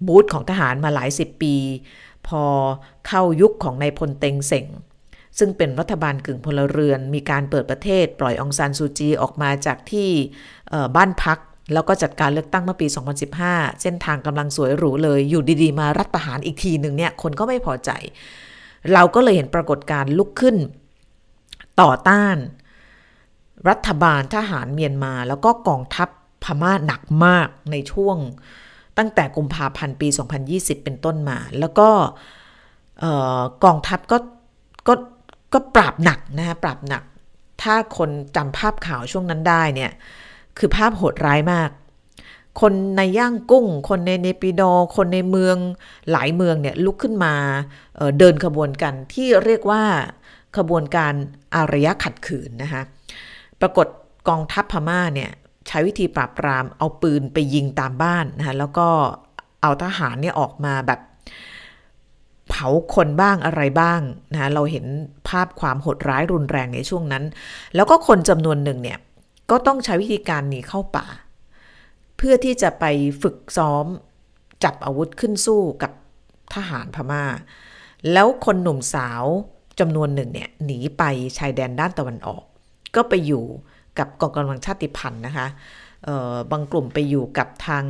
บูธของทหารมาหลายสิบปี พอเข้ายุคของนายพลเต็งเส็งซึ่งเป็นรัฐบาลกึ่งพลเรือน มีการเปิดประเทศ ปล่อยองซานซูจีออกมาจากที่บ้านพัก แล้วก็จัดการเลือกตั้งเมื่อปี 2015 เส้นทางกำลังสวยหรูเลย อยู่ดีๆ มารัฐประหารอีกทีหนึ่งเนี่ย คนก็ไม่พอใจ เราก็เลยเห็นปรากฏการลุกขึ้น ต่อต้าน รัฐบาลทหารเมียนมา แล้วก็กองทัพพม่าหนักมากในช่วง ตั้งแต่กุมภาพันธ์ปี 2020 เป็นต้นมา แล้วก็กองทัพก็ก็ก็ปราบหนักนะคะปราบหนัก ถ้าคนจำภาพข่าวช่วงนั้นได้เนี่ย คือภาพโหดร้ายมาก คนในย่างกุ้ง คนในเนปิโดคนในเมืองหลายเมืองเนี่ยลุกขึ้นมาเเดินขบวนกันที่เรียกว่าขบวนการอารยะขัดขืนนะคะ ปรากฏกองทัพพม่าเนี่ยใช้วิธีปราบปรามเอาปืนไปยิงตามบ้านนะคะแล้วก็เอาทหารเนี่ยออกมาแบบเผาคนบ้างอะไรบ้างนะเราเห็นภาพความโหดร้ายรุนแรงในช่วงนั้น แล้วก็คนจำนวนหนึ่งเนี่ย ก็ต้องใช้วิธีการหนีเข้าป่า เพื่อที่จะไปฝึกซ้อมจับอาวุธขึ้นสู้กับทหารพมา่า แล้วคนหนุ่มสาวจำนวนหนึ่งเนี่ยหนีไปชายแดนด้านตะวันออก ก็ไปอยู่กับกองกำลังชาติพันธุ์นะคะบางกลุ่มไปอยู่กับทาง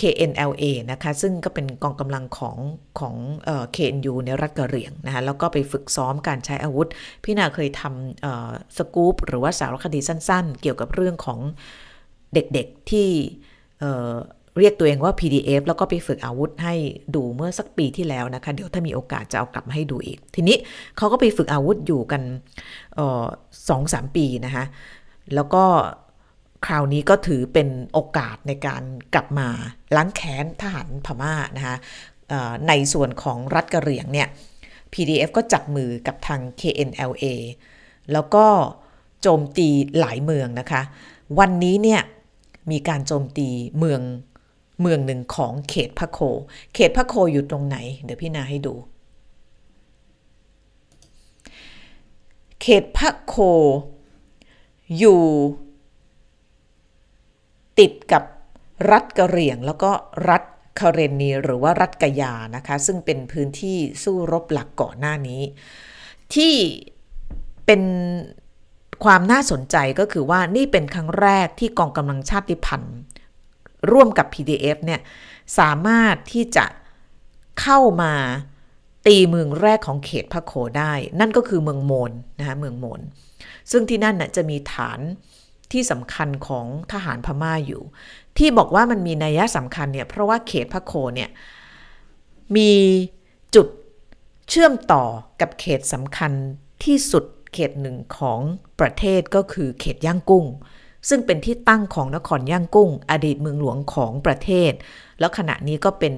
KNLA นะคะซึ่งก็เป็นกองกำลังของของเอ่อ KNU ในรัฐกะเหรี่ยงนะคะแล้วก็ไปฝึกซ้อมการใช้อาวุธ พี่นาเคยทำสกู๊ปหรือว่าสารคดีสั้นๆ เกี่ยวกับเรื่องของเด็กๆที่เรียกตัวเองว่า PDF แล้วก็ไปฝึกอาวุธให้ดูเมื่อสักปีที่แล้วนะคะ เดี๋ยวถ้ามีโอกาสจะเอากลับมาให้ดูอีก ทีนี้เขาก็ไปฝึกอาวุธอยู่กันสองสามปีนะคะแล้วก็ คราวนี้ก็ถือเป็นโอกาสในการกลับมาล้างแค้นทหารพม่านะคะในส่วนของรัฐกะเหรี่ยงเนี่ย PDF ก็จับมือกับทาง KNLA แล้วก็โจมตีหลายเมืองนะคะ วันนี้เนี่ยมีการโจมตีเมืองเมืองหนึ่งของเขตพะโค เขตพะโคอยู่ตรงไหน เดี๋ยวพี่นาให้ดู เขตพะโคอยู่ ติดกับรัฐกะเหรี่ยง แล้วก็รัฐคาเรนีหรือว่ารัฐกะยานะคะ ซึ่งเป็นพื้นที่สู้รบหลักก่อนหน้านี้ ที่เป็นความน่าสนใจก็คือว่านี่เป็นครั้งแรกที่กองกำลังชาติพันธุ์ ร่วมกับ PDF เนี่ยสามารถที่จะเข้ามาตีเมืองแรกของเขตพระโขได้ นั่นก็คือเมืองโมนนะคะเมืองโมน ซึ่งที่นั่นน่ะจะมีฐาน ที่สำคัญของทหารพม่าอยู่ ที่บอกว่ามันมีนัยสำคัญเนี่ยเพราะว่าเขตพระโคเนี่ยมีจุดเชื่อมต่อกับเขตสำคัญที่สุดเขตหนึ่งของประเทศก็คือเขตย่างกุ้ง ซึ่งเป็นที่ตั้งของนครย่างกุ้ง อดีตเมืองหลวงของประเทศ แล้วขณะนี้ก็เป็น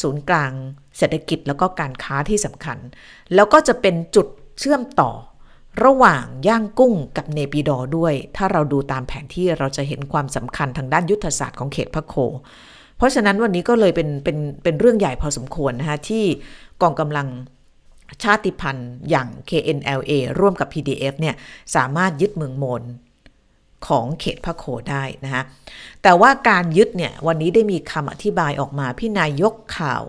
ศูนย์กลางเศรษฐกิจแล้วก็การค้าที่สำคัญ แล้วก็จะเป็นจุดเชื่อมต่อ ระหว่างย่างกุ้งกับเนปิดอด้วย ถ้าเราดูตามแผนที่เราจะเห็นความสำคัญทางด้านยุทธศาสตร์ของเขตพระโค เพราะฉะนั้นวันนี้ก็เลยเป็นเป็นเป็นเรื่องใหญ่พอสมควรนะคะที่กองกำลังชาติพันธุ์อย่าง KNLA ร่วมกับ PDF เนี่ยสามารถยึดเมืองมนของเขตพระโคได้นะคะแต่ว่าการยึดเนี่ยวันนี้ได้มีคำอธิบายออกมาพี่นายกข่าว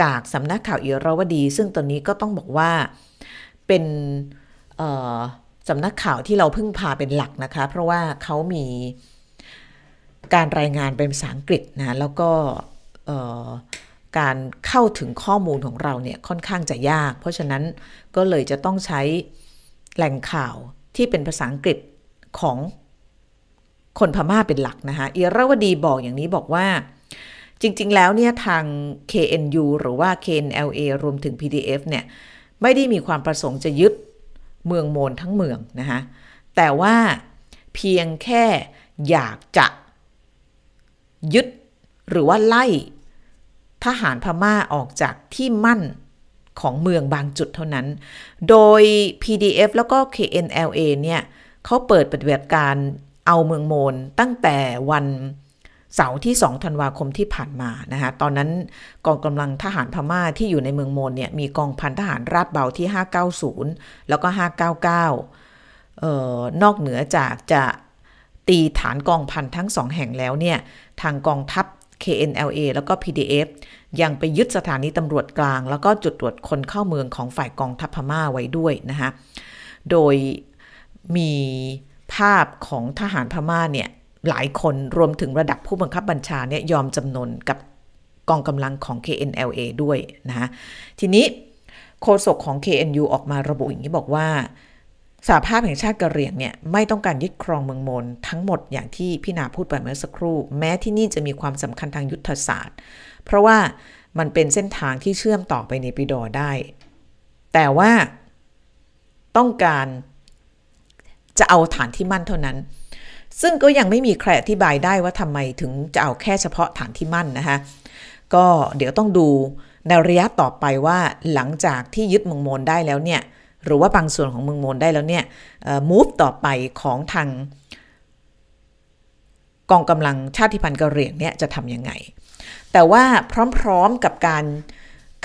จากสำนักข่าวอิราวดี ซึ่งตอนนี้ก็ต้องบอกว่าเป็น สำนักข่าวที่เราพึ่งพาเป็นหลักนะคะ เพราะว่าเขามีการรายงานเป็นภาษาอังกฤษนะแล้วก็การเข้าถึงข้อมูลของเราเนี่ยค่อนข้างจะยาก เพราะฉะนั้นก็เลยจะต้องใช้แหล่งข่าวที่เป็นภาษาอังกฤษของคนพม่าเป็นหลักนะคะเอราวดีบอกอย่างนี้บอกว่าจริง ๆ แล้วเนี่ยทาง KNU หรือว่า KNLA รวมถึง PDF เนี่ยไม่ได้มีความประสงค์จะยึด เมืองโมนทั้งเมืองนะคะแต่ว่าเพียงแค่อยากจะยึดหรือว่าไล่ทหารพม่าออกจากที่มั่นของเมืองบางจุดเท่านั้น โดย PDF แล้วก็ KNLA เนี่ยเขาเปิดปฏิบัติการเอาเมืองโมนตั้งแต่วัน เสาร์ที่ 2 ธันวาคมที่ผ่านมานะคะตอนนั้นกองกำลังทหารพม่าที่อยู่ในเมืองโมนเนี่ยมีกองพันทหารราบเบาที่ 590 แล้วก็ 599เอ่อนอกเหนือจากจะตีฐานกองพันทั้งสองแห่งแล้วเนี่ยทางกองทัพ KNLA แล้วก็ PDF ยังไปยึดสถานีตำรวจกลาง แล้วก็จุดตรวจคนเข้าเมืองของฝ่ายกองทัพพม่าไว้ด้วยนะคะโดยมีภาพของทหารพม่าเนี่ย หลายคนรวมถึงระดับผู้บังคับบัญชาเนี่ยยอมจำนนกับกองกำลังของ KNLA ด้วยนะะทีนี้โฆษกของ KNU ออกมาระบุอย่างนี้บอกว่าสหภาพแห่งชาติกะเหรี่ยงเนี่ยไม่ต้องการยึดครองเมืองมนทั้งหมดอย่างที่พี่นาพูดไปเมื่อสักครู่ แม้ที่นี่จะมีความสำคัญทางยุทธศาสตร์ เพราะว่ามันเป็นเส้นทางที่เชื่อมต่อไปในปิดอได้ แต่ว่าต้องการจะเอาฐานที่มั่นเท่านั้น ซึ่งก็ยังไม่มีใครอธิบายได้ว่าทำไมถึงจะเอาแค่เฉพาะฐานที่มั่นนะคะก็เดี๋ยวต้องดูในระยะต่อไปว่าหลังจากที่ยึดเมืองโมนได้แล้วเนี่ยหรือว่าบางส่วนของเมืองโมนได้แล้วเนี่ยมูฟต่อไปของทางกองกำลังชาติพันธุ์กะเหรี่ยงเนี่ยจะทำยังไง แต่ว่าพร้อมๆกับการ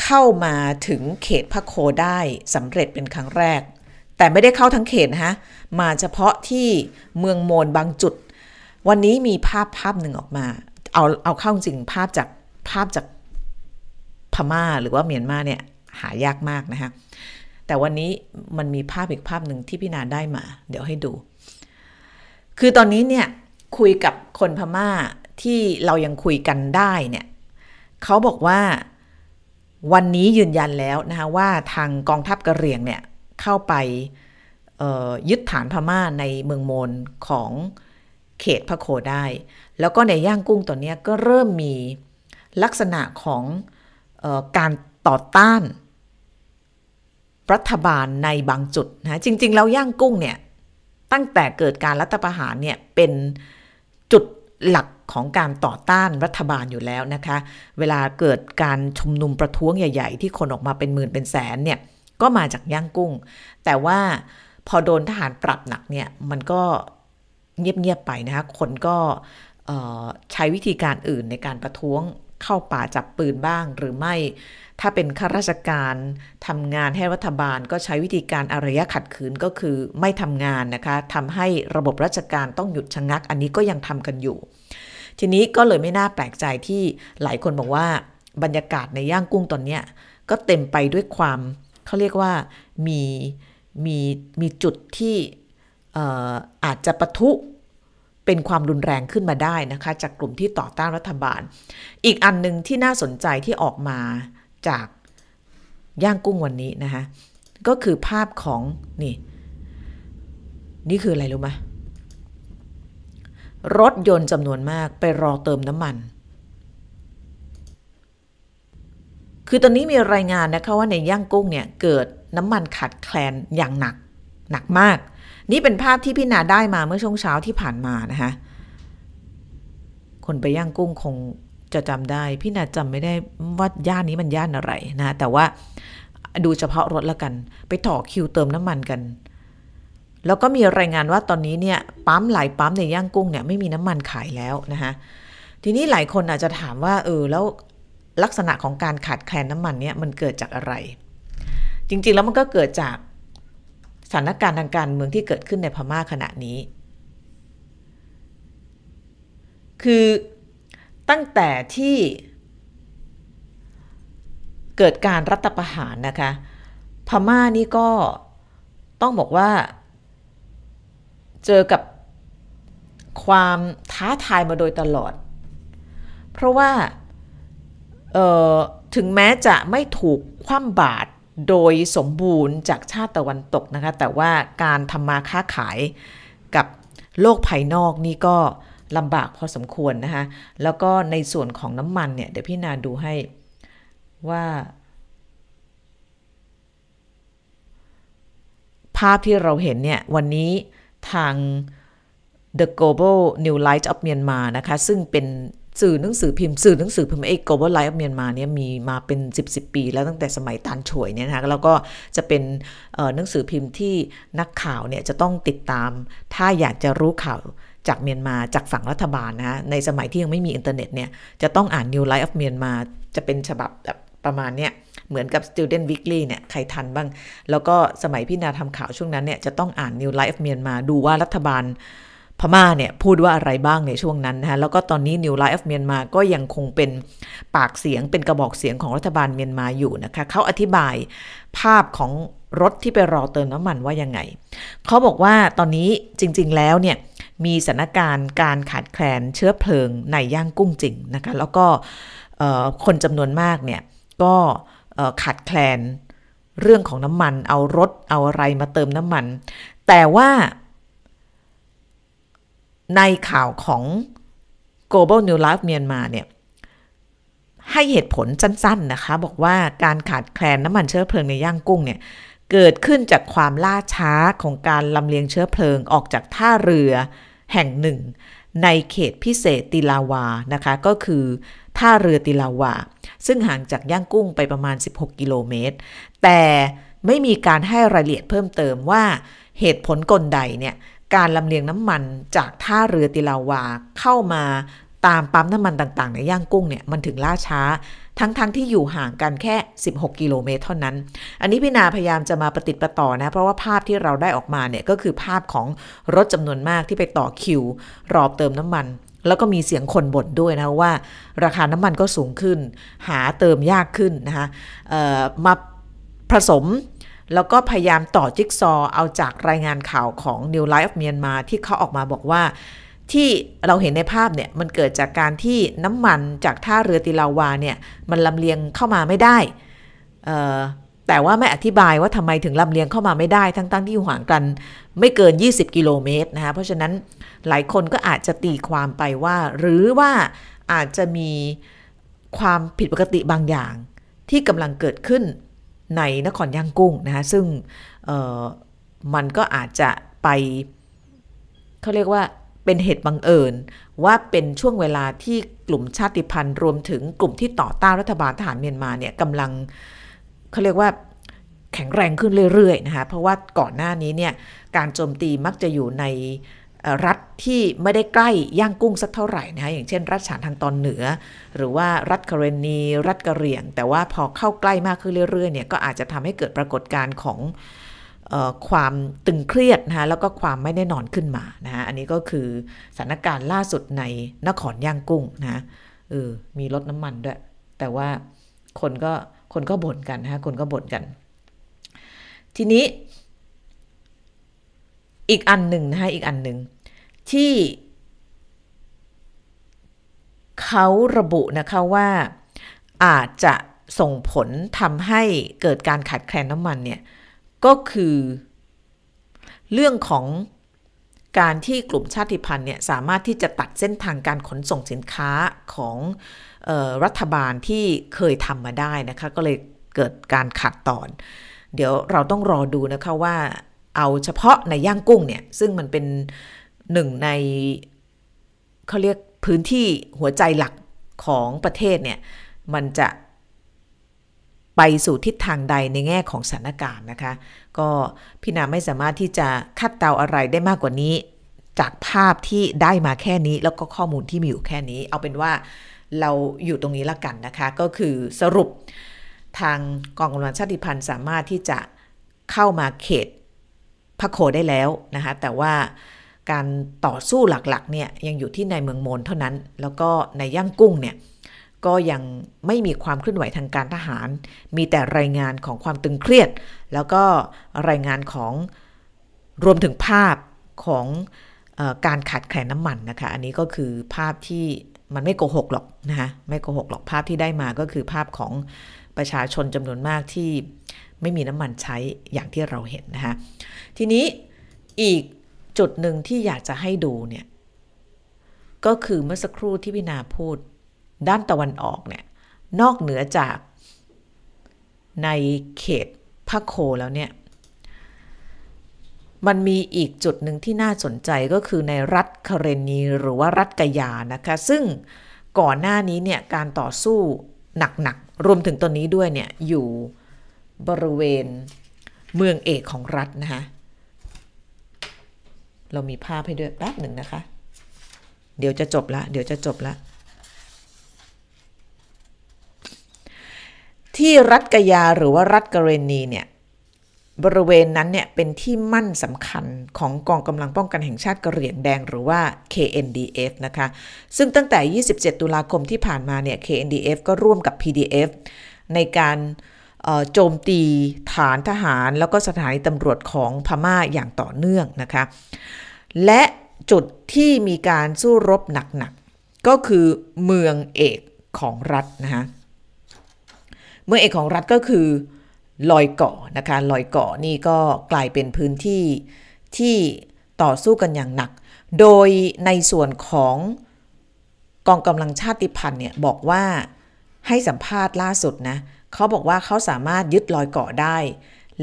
เข้ามาถึงเขตพระโคได้สำเร็จเป็นครั้งแรก แต่ไม่ได้เข้าทั้งเขตนะคะมาเฉพาะที่เมืองโมนบางจุด วันนี้มีภาพภาพหนึ่งออกมา เอาเอาเข้าจริงภาพจากภาพจากพม่าหรือว่าเมียนมาเนี่ยหายากมากนะคะแต่วันนี้มันมีภาพอีกภาพหนึ่งที่พี่นาได้มา เดี๋ยวให้ดู คือตอนนี้เนี่ยคุยกับคนพม่าที่เรายังคุยกันได้เนี่ยเขาบอกว่าวันนี้ยืนยันแล้วนะคะว่าทางกองทัพกระเรียงเนี่ย เข้าไปยึดฐานพม่าในเมืองโมนของเขตพระโคได้ แล้วก็ในย่างกุ้งตัวนี้ก็เริ่มมีลักษณะของอการต่อต้าน รัฐบาลในบางจุดนะจริง ๆ แล้วย่างกุ้งเนี่ยตั้งแต่เกิดการรัฐประหารเนี่ยเป็นจุดหลักของการต่อต้านรัฐบาลอยู่แล้วนะคะ เวลาเกิดการชุมนุมประท้วงใหญ่ ๆ ที่คนออกมาเป็นหมื่นเป็นแสนเนี่ย ก็มาจากย่างกุ้ง แต่ว่าพอโดนทหารปรับหนักเนี่ย มันก็เงียบๆไปนะคะคนก็ใช้วิธีการอื่นในการประท้วงเข้าป่าจับปืนบ้างหรือไม่ ถ้าเป็นข้าราชการทำงานให้รัฐบาลก็ใช้วิธีการอารยะขัดขืนก็คือไม่ทำงานนะคะทำให้ระบบราชการต้องหยุดชะงัก อันนี้ก็ยังทำกันอยู่ ทีนี้ก็เลยไม่น่าแปลกใจที่หลายคนบอกว่าบรรยากาศในย่างกุ้งตอนนี้ก็เต็มไปด้วยความ เขาเรียกว่ามีมีมีจุดที่อาจจะปะทุเป็นความรุนแรงขึ้นมาได้นะคะ จากกลุ่มที่ต่อต้านรัฐบาล อีกอันหนึ่งที่น่าสนใจที่ออกมาจากย่างกุ้งวันนี้นะคะก็คือภาพของนี่ นี่คืออะไรรู้ไหมรถยนต์จำนวนมากไปรอเติมน้ำมัน คือตอนนี้มีรายงานนะคะว่าในย่างกุ้งเนี่ยเกิดน้ำมันขาดแคลนอย่างหนักหนักมาก นี่เป็นภาพที่พี่นาได้มาเมื่อช่วงเช้าที่ผ่านมานะคะคนไปย่างกุ้งคงจะจำได้พี่นาจำไม่ได้ว่าย่านนี้มันย่านอะไรนะแต่ว่าดูเฉพาะรถละกัน ไปต่อคิวเติมน้ำมันกัน แล้วก็มีรายงานว่าตอนนี้เนี่ยปั๊มหลายปั๊มในย่างกุ้งเนี่ยไม่มีน้ำมันขายแล้วนะคะทีนี้หลายคนอาจจะถามว่าเออแล้ว ลักษณะของการขาดแคลนน้ำมันเนี่ยมันเกิดจากอะไร จริงๆแล้วมันก็เกิดจากสถานการณ์ทางการเมืองที่เกิดขึ้นในพม่าขณะนี้ คือตั้งแต่ที่เกิดการรัฐประหารนะคะ พม่านี่ก็ต้องบอกว่า เจอกับความท้าทายมาโดยตลอด เพราะว่า ถึงแม้จะไม่ถูกคว่ำบาตรโดยสมบูรณ์จากชาติตะวันตกนะคะ แต่ว่าการทำมาค้าขายกับโลกภายนอกนี่ก็ลำบากพอสมควรนะคะ แล้วก็ในส่วนของน้ำมันเนี่ย เดี๋ยวพี่นาดูให้ว่าภาพที่เราเห็นเนี่ย วันนี้ทาง The Global New Light of Myanmar นะคะ ซึ่งเป็น สื่อหนังสือพิมพ์สื่อหนังสือพิมพ์ไอ้ Global Light of Myanmar เนี่ยมีมาเป็น 10 10 ปี แล้วตั้งแต่สมัยตานฉวยเนี่ยนะคะแล้วก็จะเป็นหนังสือพิมพ์ที่นักข่าวเนี่ยจะต้องติดตาม ถ้าอยากจะรู้ข่าวจากเมียนมาจากฝั่งรัฐบาลนะในสมัยที่ยังไม่มีอินเทอร์เน็ตเนี่ยจะต้องอ่าน New Life of Myanmar จะเป็นฉบับแบบประมาณเนี้ยเหมือนกับ Student Weekly เนี่ยใครทันบ้าง แล้วก็สมัยพี่นาทำข่าวช่วงนั้นเนี่ยจะต้องอ่าน New Life of Myanmar ดูว่ารัฐบาล พม่าเนี่ยพูดว่าอะไรบ้างในช่วงนั้นนะฮะแล้วก็ตอนนี้ New Life of Myanmar ก็ยังคงเป็นปากเสียงเป็นกระบอกเสียงของรัฐบาลเมียนมาอยู่นะคะเขาอธิบายภาพของรถที่ไปรอเติมน้ำมันว่ายังไง เขาบอกว่าตอนนี้จริง ๆ แล้วเนี่ยมีสถานการณ์การขาดแคลนเชื้อเพลิงในย่างกุ้งจริงนะคะแล้วก็คนจำนวนมากเนี่ยก็ขาดแคลนเรื่องของน้ำมัน เอารถเอาอะไรมาเติมน้ำมัน แต่ว่า ในข่าวของ Global New Life Myanmar เนี่ย ให้เหตุผลสั้น ๆนะคะ บอกว่าการขาดแคลนน้ำมันเชื้อเพลิงในย่างกุ้งเนี่ย เกิดขึ้นจากความล่าช้าของการลำเลียงเชื้อเพลิงออกจากท่าเรือแห่งหนึ่ง ในเขตพิเศษติลาวานะคะ ก็คือท่าเรือติลาวา ซึ่งห่างจากย่างกุ้งไปประมาณ 16 กิโลเมตร แต่ไม่มีการให้รายละเอียดเพิ่มเติมว่าเหตุผลกลใดเนี่ย การลำเลียงน้ำมันจากท่าเรือติลาวาเข้ามาตามปั๊มน้ำมันต่างๆ ในย่างกุ้งเนี่ยมันถึงล่าช้า ทั้งๆทที่อยู่ห่างกันแค่ 16 กิโลเมตรเท่านั้น อันนี้พี่นาพยายามจะมาประติดประต่อนะ เพราะว่าภาพที่เราได้ออกมาเนี่ยก็คือภาพของรถจำนวนมากที่ไปต่อคิว รอเติมน้ำมัน แล้วก็มีเสียงคนบ่นด้วยนะว่า ราคาน้ำมันก็สูงขึ้น หาเติมยากขึ้นนะคะมาผสม แล้วก็พยายามต่อจิ๊กซอเอาจากรายงานข่าวของ New Life of Myanmar ที่เขาออกมาบอกว่า ที่เราเห็นในภาพเนี่ย มันเกิดจากการที่น้ำมันจากท่าเรือติลาวาเนี่ย มันลำเลียงเข้ามาไม่ได้แต่ว่าไม่อธิบายว่าทำไมถึงลำเลียงเข้ามาไม่ได้ ทั้งๆที่อยู่ห่างกันไม่เกิน 20 กิโลเมตรนะคะเพราะฉะนั้นหลายคนก็อาจจะตีความไปว่า หรือว่าอาจจะมีความผิดปกติบางอย่างที่กำลังเกิดขึ้น ในนครย่างกุ้งนะคะซึ่งมันก็อาจจะไปเขาเรียกว่าเป็นเหตุบังเอิญ ว่าเป็นช่วงเวลาที่กลุ่มชาติพันธุ์รวมถึงกลุ่มที่ต่อต้านรัฐบาลทหารเมียนมาเนี่ยกำลังเขาเรียกว่าแข็งแรงขึ้นเรื่อยๆนะคะเพราะว่าก่อนหน้านี้เนี่ยการโจมตีมักจะอยู่ใน รัฐที่ไม่ได้ใกล้ย่างกุ้งสักเท่าไหร่นะคะอย่างเช่น รัฐฉานทางตอนเหนือ หรือว่ารัฐคาเรนี รัฐกะเหรี่ยง แต่ว่าพอเข้าใกล้มากขึ้นเรื่อยๆเนี่ยก็อาจจะทำให้เกิดปรากฏการณ์ของความตึงเครียดนะคะแล้วก็ความไม่แน่นอนขึ้นมานะอันนี้ก็คือสถานการณ์ล่าสุดในนครย่างกุ้งนะเออมีรถน้ำมันด้วย แต่ว่าคนก็คนก็บ่นกันนะคนก็บ่นกัน ทีนี้อีกอันหนึ่งนะคะอีกอันหนึ่ง ที่ เขาระบุนะคะว่าอาจจะส่งผลทำให้เกิดการขาดแคลนน้ำมันเนี่ย ก็คือเรื่องของการที่กลุ่มชาติพันธุ์เนี่ยสามารถที่จะตัดเส้นทางการขนส่งสินค้าของออรัฐบาลที่เคยทำมาได้นะคะ ก็เลยเกิดการขาดตอน เดี๋ยวเราต้องรอดูนะคะว่าเอาเฉพาะในย่างกุ้งเนี่ย ซึ่งมันเป็น หนึ่งในเขาเรียกพื้นที่หัวใจหลักของประเทศเนี่ย มันจะไปสู่ทิศทางใดในแง่ของสถานการณ์นะคะ ก็พี่นาไม่สามารถที่จะคาดเดาอะไรได้มากกว่านี้ จากภาพที่ได้มาแค่นี้ แล้วก็ข้อมูลที่มีอยู่แค่นี้ เอาเป็นว่าเราอยู่ตรงนี้ละกันนะคะ ก็คือสรุปทางกองกำลังชาติพันธุ์สามารถที่จะเข้ามาเขตพระโคได้แล้วนะคะ แต่ว่า การต่อสู้หลักๆเนี่ยยังอยู่ที่ในเมืองโมนเท่านั้น แล้วก็ในย่างกุ้งเนี่ยก็ยังไม่มีความเคลื่อนไหวทางการทหาร มีแต่รายงานของความตึงเครียด แล้วก็รายงานของรวมถึงภาพของอการขาดแคลนน้ำมันนะคะ อันนี้ก็คือภาพที่มันไม่โกหกหรอกนะคะไม่โกหกหรอกภาพที่ได้มาก็คือภาพของประชาชนจำนวนมากที่ไม่มีน้ำมันใช้อย่างที่เราเห็นนะคะทีนี้อีก จุดหนึ่งที่อยากจะให้ดูเนี่ยก็คือเมื่อสักครู่ที่พี่นาพูด ด้านตะวันออกเนี่ยนอกเหนือจากในเขตพะโคแล้วเนี่ยมันมีอีกจุดหนึ่งที่น่าสนใจก็คือในรัฐคาเรนีหรือว่ารัฐกยานะคะซึ่งก่อนหน้านี้เนี่ยการต่อสู้หนักๆรวมถึงตอนนี้ด้วยเนี่ยอยู่บริเวณเมืองเอกของรัฐนะคะ เรามีภาพให้ด้วยแป๊บหนึ่งนะคะ เดี๋ยวจะจบละ เดี๋ยวจะจบละ ที่รัฐกยาหรือว่ารัฐกเรนีเนี่ยบริเวณนั้นเนี่ยเป็นที่มั่นสำคัญของกองกำลังป้องกันแห่งชาติกะเหรี่ยงแดงหรือว่า KNDF นะคะ ซึ่งตั้งแต่ 27 ตุลาคมที่ผ่านมาเนี่ย KNDF ก็ร่วมกับ PDF ในการ โจมตีฐานทหาร แล้วก็สถานีตำรวจของพม่าอย่างต่อเนื่องนะคะ และจุดที่มีการสู้รบหนักๆ ก็คือเมืองเอกของรัฐนะคะเมืองเอกของรัฐก็คือลอยเกาะนะคะลอยเกาะนี่ก็กลายเป็นพื้นที่ที่ต่อสู้กันอย่างหนัก โดยในส่วนของกองกำลังชาติพันธุ์เนี่ยบอกว่าให้สัมภาษณ์ล่าสุดนะ เขาบอกว่าเขาสามารถยึดลอยเกาะได้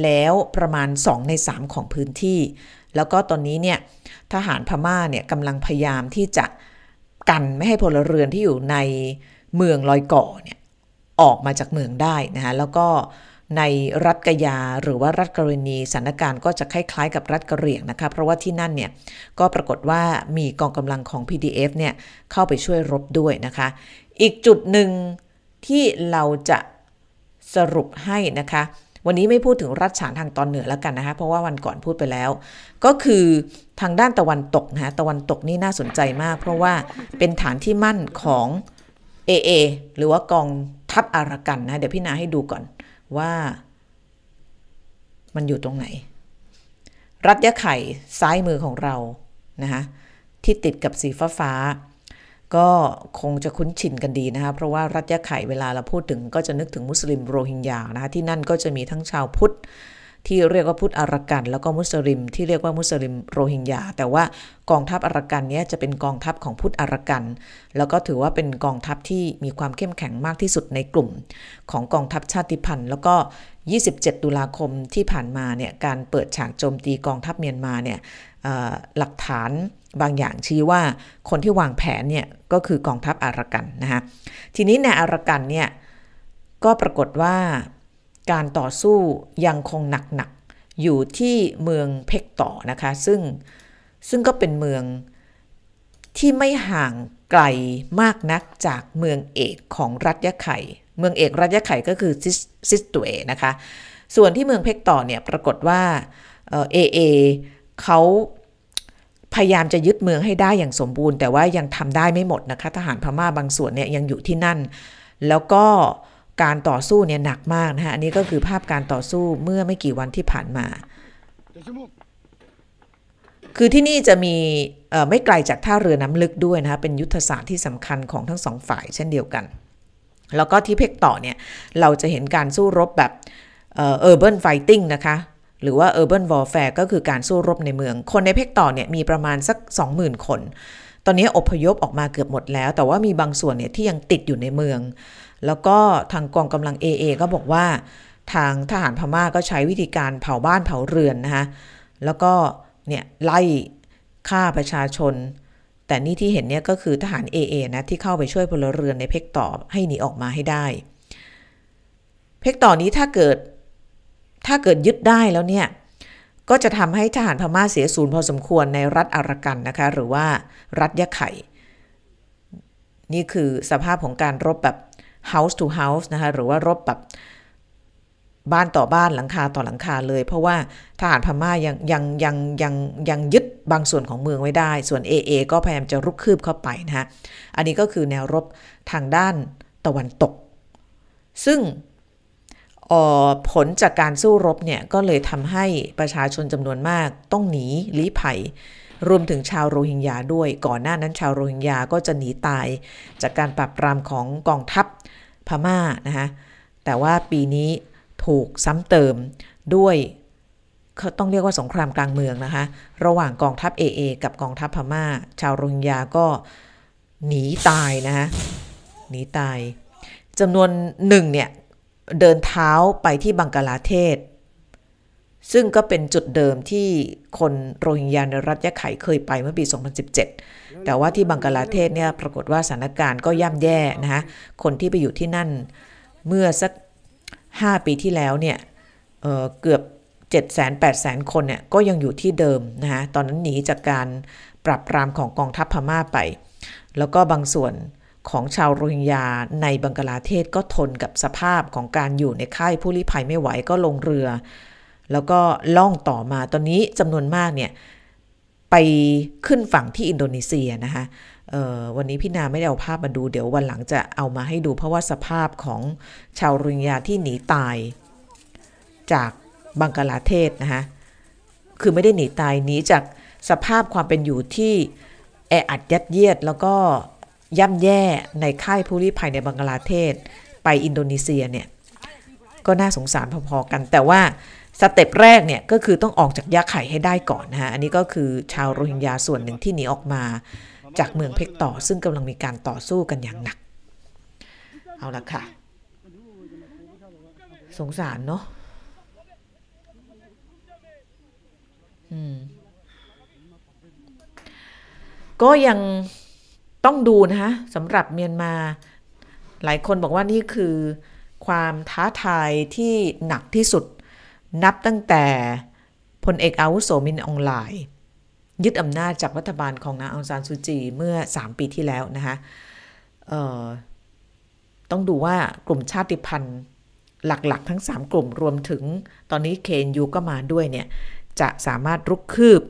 แล้วประมาณ 2 ใน 3 ของพื้นที่ แล้วก็ตอนนี้เนี่ยทหารพม่าเนี่ยกำลังพยายามที่จะกันไม่ให้พลเรือนที่อยู่ในเมืองลอยเกาะเนี่ยออกมาจากเมืองได้นะคะแล้วก็ในรัฐกยาหรือว่ารัฐกรณีสถานการณ์ก็จะคล้ายๆ กับรัฐกะเหรี่ยงนะคะเพราะว่าที่นั่นเนี่ยก็ปรากฏว่ามีกองกำลังของ PDF เนี่ยเข้าไปช่วยรบด้วยนะคะ อีกจุดหนึ่งที่เราจะ สรุปให้นะคะ วันนี้ไม่พูดถึงรัฐฉานทางตอนเหนือแล้วกันนะคะ เพราะว่าวันก่อนพูดไปแล้ว ก็คือทางด้านตะวันตกนะตะวันตกนี่น่าสนใจมาก เพราะว่าเป็นฐานที่มั่นของ AA หรือว่ากองทัพอารักันนะ เดี๋ยวพี่นาให้ดูก่อนว่ามันอยู่ตรงไหน รัฐยะไข่ซ้ายมือของเรานะคะที่ติดกับสีฟ้าฟ้า ก็คงจะคุ้นชินกันดีนะคะเพราะว่ารัฐยะไข่เวลาเราพูดถึงก็จะนึกถึงมุสลิมโรฮิงญานะคะที่นั่นก็จะมีทั้งชาวพุทธที่เรียกว่าพุทธอารักัน แล้วก็มุสลิม ที่เรียกว่ามุสลิมโรฮิงญาแต่ว่ากองทัพอารักันนี้จะเป็นกองทัพของพุทธอารักัน แล้วก็ถือว่าเป็นกองทัพที่มีความเข้มแข็งมากที่สุดในกลุ่ม ของกองทัพชาติพันธุ์ แล้วก็ 27 ตุลาคมที่ผ่านมาเนี่ยการเปิดฉากโจมตีกองทัพเมียนมาเนี่ยหลักฐาน บางอย่างชี้ว่าคนที่วางแผนเนี่ยก็คือกองทัพอารักันนะคะทีนี้ในอารักันเนี่ยก็ปรากฏว่าการต่อสู้ยังคงหนักๆอยู่ที่เมืองเพกต่อนะคะซึ่งซึ่งก็เป็นเมืองที่ไม่ห่างไกลมากนักจากเมืองเอกของรัฐยะไข่ เมืองเอกรัฐยะไข่ก็คือซิสตุเอนะคะ ส่วนที่เมืองเพกต่อเนี่ยปรากฏว่าเอเอเขา พยายามจะยึดเมืองให้ได้อย่างสมบูรณ์ แต่ว่ายังทำได้ไม่หมดนะคะ ทหารพม่าบางส่วนเนี่ยยังอยู่ที่นั่น แล้วก็การต่อสู้เนี่ยหนักมากนะคะอันนี้ก็คือภาพการต่อสู้เมื่อไม่กี่วันที่ผ่านมา คือที่นี่จะมีไม่ไกลจากท่าเรือน้ำลึกด้วยนะคะเป็นยุทธศาสตร์ที่สำคัญของทั้งสองฝ่ายเช่นเดียวกัน แล้วก็ที่เพกต่อเนี่ยเราจะเห็นการสู้รบแบบเออร์เบิร์นไฟติ้งนะคะ หรือว่า Urban Warfare ก็คือการสู้รบในเมือง คนในเพกต่อเนี่ยมีประมาณสัก 20,000 คน ตอนนี้อพยพออกมาเกือบหมดแล้ว แต่ว่ามีบางส่วนเนี่ยที่ยังติดอยู่ในเมือง แล้วก็ทางกองกำลัง AA ก็บอกว่า ทางทหารพม่าก็ใช้วิธีการเผาบ้านเผาเรือนนะคะแล้วก็เนี่ยไล่ฆ่าประชาชน แต่นี่ที่เห็นเนี่ยก็คือทหาร AA นะที่เข้าไปช่วยพลเรือนในเพกต่อให้หนีออกมาให้ได้ เพกต่อนี้ถ้าเกิด ถ้าเกิดยึดได้แล้วเนี่ย ก็จะทำให้ทหารพม่าเสียศูนย์พอสมควรในรัฐอารักันนะคะ หรือว่ารัฐยะไข่ นี่คือสภาพของการรบแบบ house to house นะคะ หรือว่ารบแบบบ้านต่อบ้านหลังคาต่อหลังคาเลย เพราะว่าทหารพม่ายังยังยังยังยังยึดบางส่วนของเมืองไว้ได้ ส่วน AA ก็พยายามจะรุกคืบเข้าไปนะคะอันนี้ก็คือแนวรบทางด้านตะวันตก ซึ่ง ผลจากการสู้รบเนี่ยก็เลยทำให้ประชาชนจำนวนมากต้องหนีลี้ภัย รวมถึงชาวโรฮิงญาด้วย ก่อนหน้านั้นชาวโรฮิงญาก็จะหนีตาย จากการปราบปรามของกองทัพพม่านะคะแต่ว่าปีนี้ถูกซ้ำเติมด้วยต้องเรียกว่าสงครามกลางเมืองนะคะ ระหว่างกองทัพ AA กับกองทัพพม่า ชาวโรฮิงญาก็หนีตายนะคะหนีตายจำนวนหนึ่งเนี่ย เดินเท้าไปที่บังกลาเทศ ซึ่งก็เป็นจุดเดิมที่คนโรฮิงญาในรัฐยะไข่เคยไปเมื่อปี 2017 แต่ว่าที่บังกลาเทศเนี่ยปรากฏว่าสถานการณ์ก็ย่ำแย่นะฮะคนที่ไปอยู่ที่นั่นเมื่อสัก 5 ปีที่แล้วเนี่ยเเกือบ7 8 0 0 0 0 คนเนี่ยก็ยังอยู่ที่เดิมนะฮะตอนนั้นหนีจากการปรับปรามของกองทัพพม่าไป แล้วก็บางส่วน ของชาวโรฮิงญาในบังกลาเทศก็ทนกับสภาพของการอยู่ในค่ายผู้ลี้ภัยไม่ไหวก็ลงเรือ แล้วก็ล่องต่อมาตอนนี้จำนวนมากเนี่ยไปขึ้นฝั่งที่อินโดนีเซียนะคะวันนี้พี่นาไม่ได้เอาภาพมาดู เดี๋ยววันหลังจะเอามาให้ดูเพราะว่าสภาพของชาวโรฮิงญาที่หนีตาย จากบังกลาเทศนะคะคือไม่ได้หนีตายหนีจากสภาพความเป็นอยู่ที่แออัดยัดเยียดแล้วก็ ย่ำแย่ในค่ายผู้ลี้ภัยในบังกลาเทศ ไปอินโดนีเซียเนี่ย ก็น่าสงสารพอๆกัน แต่ว่าสเต็ปแรกเนี่ยก็คือต้องออกจากยาไข่ให้ได้ก่อนนะฮะ อันนี้ก็คือชาวโรฮิงญาส่วนหนึ่งที่หนีออกมาจากเมืองเพกต่อ ซึ่งกำลังมีการต่อสู้กันอย่างหนัก เอาละค่ะ สงสารเนาะอืมก็ยัง ต้องดูนะคะสำหรับเมียนมา หลายคนบอกว่านี่คือความท้าทายที่หนักที่สุด นับตั้งแต่พลเอกอาวุโสมินออนไลน์ยึดอำนาจจากรัฐบาลของนางองซานซูจีเมื่อ 3 ปีที่แล้วนะคะต้องดูว่ากลุ่มชาติพันธุ์หลักๆ ทั้ง 3 กลุ่มรวมถึงตอนนี้เคนยูก็มาด้วยเนี่ย จะสามารถรุกคืบ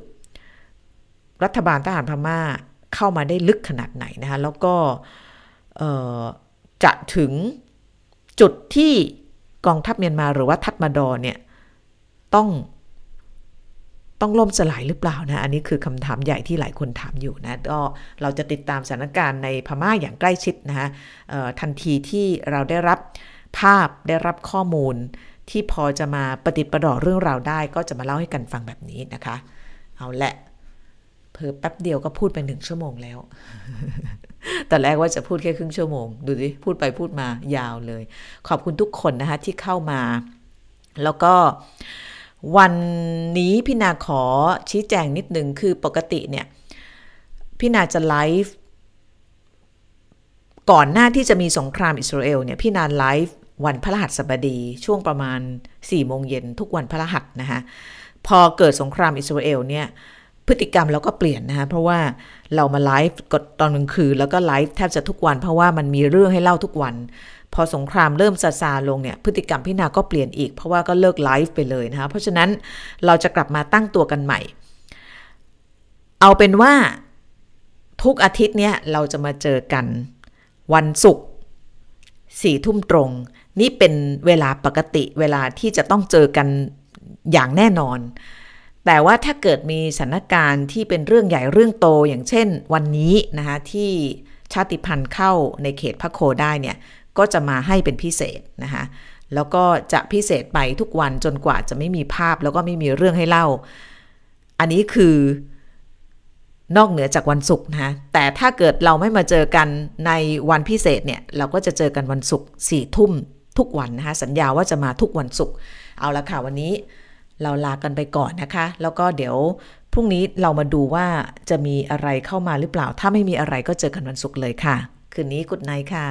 รัฐบาลทหารพม่า เข้ามาได้ลึกขนาดไหนนะคะ แล้วก็จะถึงจุดที่กองทัพเมียนมาหรือว่าทัตมาดอเนี่ยต้องต้องล่มสลายหรือเปล่านะ อันนี้คือคำถามใหญ่ที่หลายคนถามอยู่นะ ก็เราจะติดตามสถานการณ์ในพม่าอย่างใกล้ชิดนะคะทันทีที่เราได้รับภาพได้รับข้อมูล ที่พอจะมาปฏิปต่อเรื่องราวได้ ก็จะมาเล่าให้กันฟังแบบนี้นะคะ เอาละ เพอแป๊บเดียวก็พูดไปหนึ่งชั่วโมงแล้ว แต่แรกว่าจะพูดแค่ครึ่งชั่วโมง ดูสิพูดไปพูดมายาวเลย ขอบคุณทุกคนนะคะที่เข้ามา แล้วก็วันนี้พี่นาขอชี้แจงนิดนึง คือปกติเนี่ย พี่นาจะไลฟ์ก่อนหน้าที่จะมีสงครามอิสราเอลเนี่ย พี่นาไลฟ์วันพระรหัสบดีช่วงประมาณ4โมงเย็นทุกวันพระรหัสนะคะพอเกิดสงครามอิสราเอลเนี่ย พฤติกรรมเราก็เปลี่ยนนะคะเพราะว่าเรามาไลฟ์สดตอนกลางคืนแล้วก็ไลฟ์แทบจะทุกวัน เพราะว่ามันมีเรื่องให้เล่าทุกวัน พอสงครามเริ่มซาซาลงเนี่ยพฤติกรรมพี่นาก็เปลี่ยนอีก เพราะว่าก็เลิกไลฟ์ไปเลยนะคะเพราะฉะนั้นเราจะกลับมาตั้งตัวกันใหม่ เอาเป็นว่าทุกอาทิตย์เนี้ยเราจะมาเจอกันวันศุกร์สี่ทุ่มตรง นี่เป็นเวลาปกติเวลาที่จะต้องเจอกันอย่างแน่นอน แต่ว่าถ้าเกิดมีสถานการณ์ที่เป็นเรื่องใหญ่เรื่องโตอย่างเช่นวันนี้นะคะที่ชาติพันธุ์เข้าในเขตพระโคได้เนี่ยก็จะมาให้เป็นพิเศษนะคะแล้วก็จะพิเศษไปทุกวันจนกว่าจะไม่มีภาพแล้วก็ไม่มีเรื่องให้เล่า อันนี้คือนอกเหนือจากวันศุกร์นะแต่ถ้าเกิดเราไม่มาเจอกันในวันพิเศษเนี่ย เราก็จะเจอกันวันศุกร์สี่ทุ่มทุกวันนะคะสัญญาว่าจะมาทุกวันศุกร์เอาละค่ะวันนี้ เราลากันไปก่อนนะคะ แล้วก็เดี๋ยวพรุ่งนี้เรามาดูว่าจะมีอะไรเข้ามาหรือเปล่า ถ้าไม่มีอะไรก็เจอกันวันศุกร์เลยค่ะ คืนนี้กุดไนค่ะ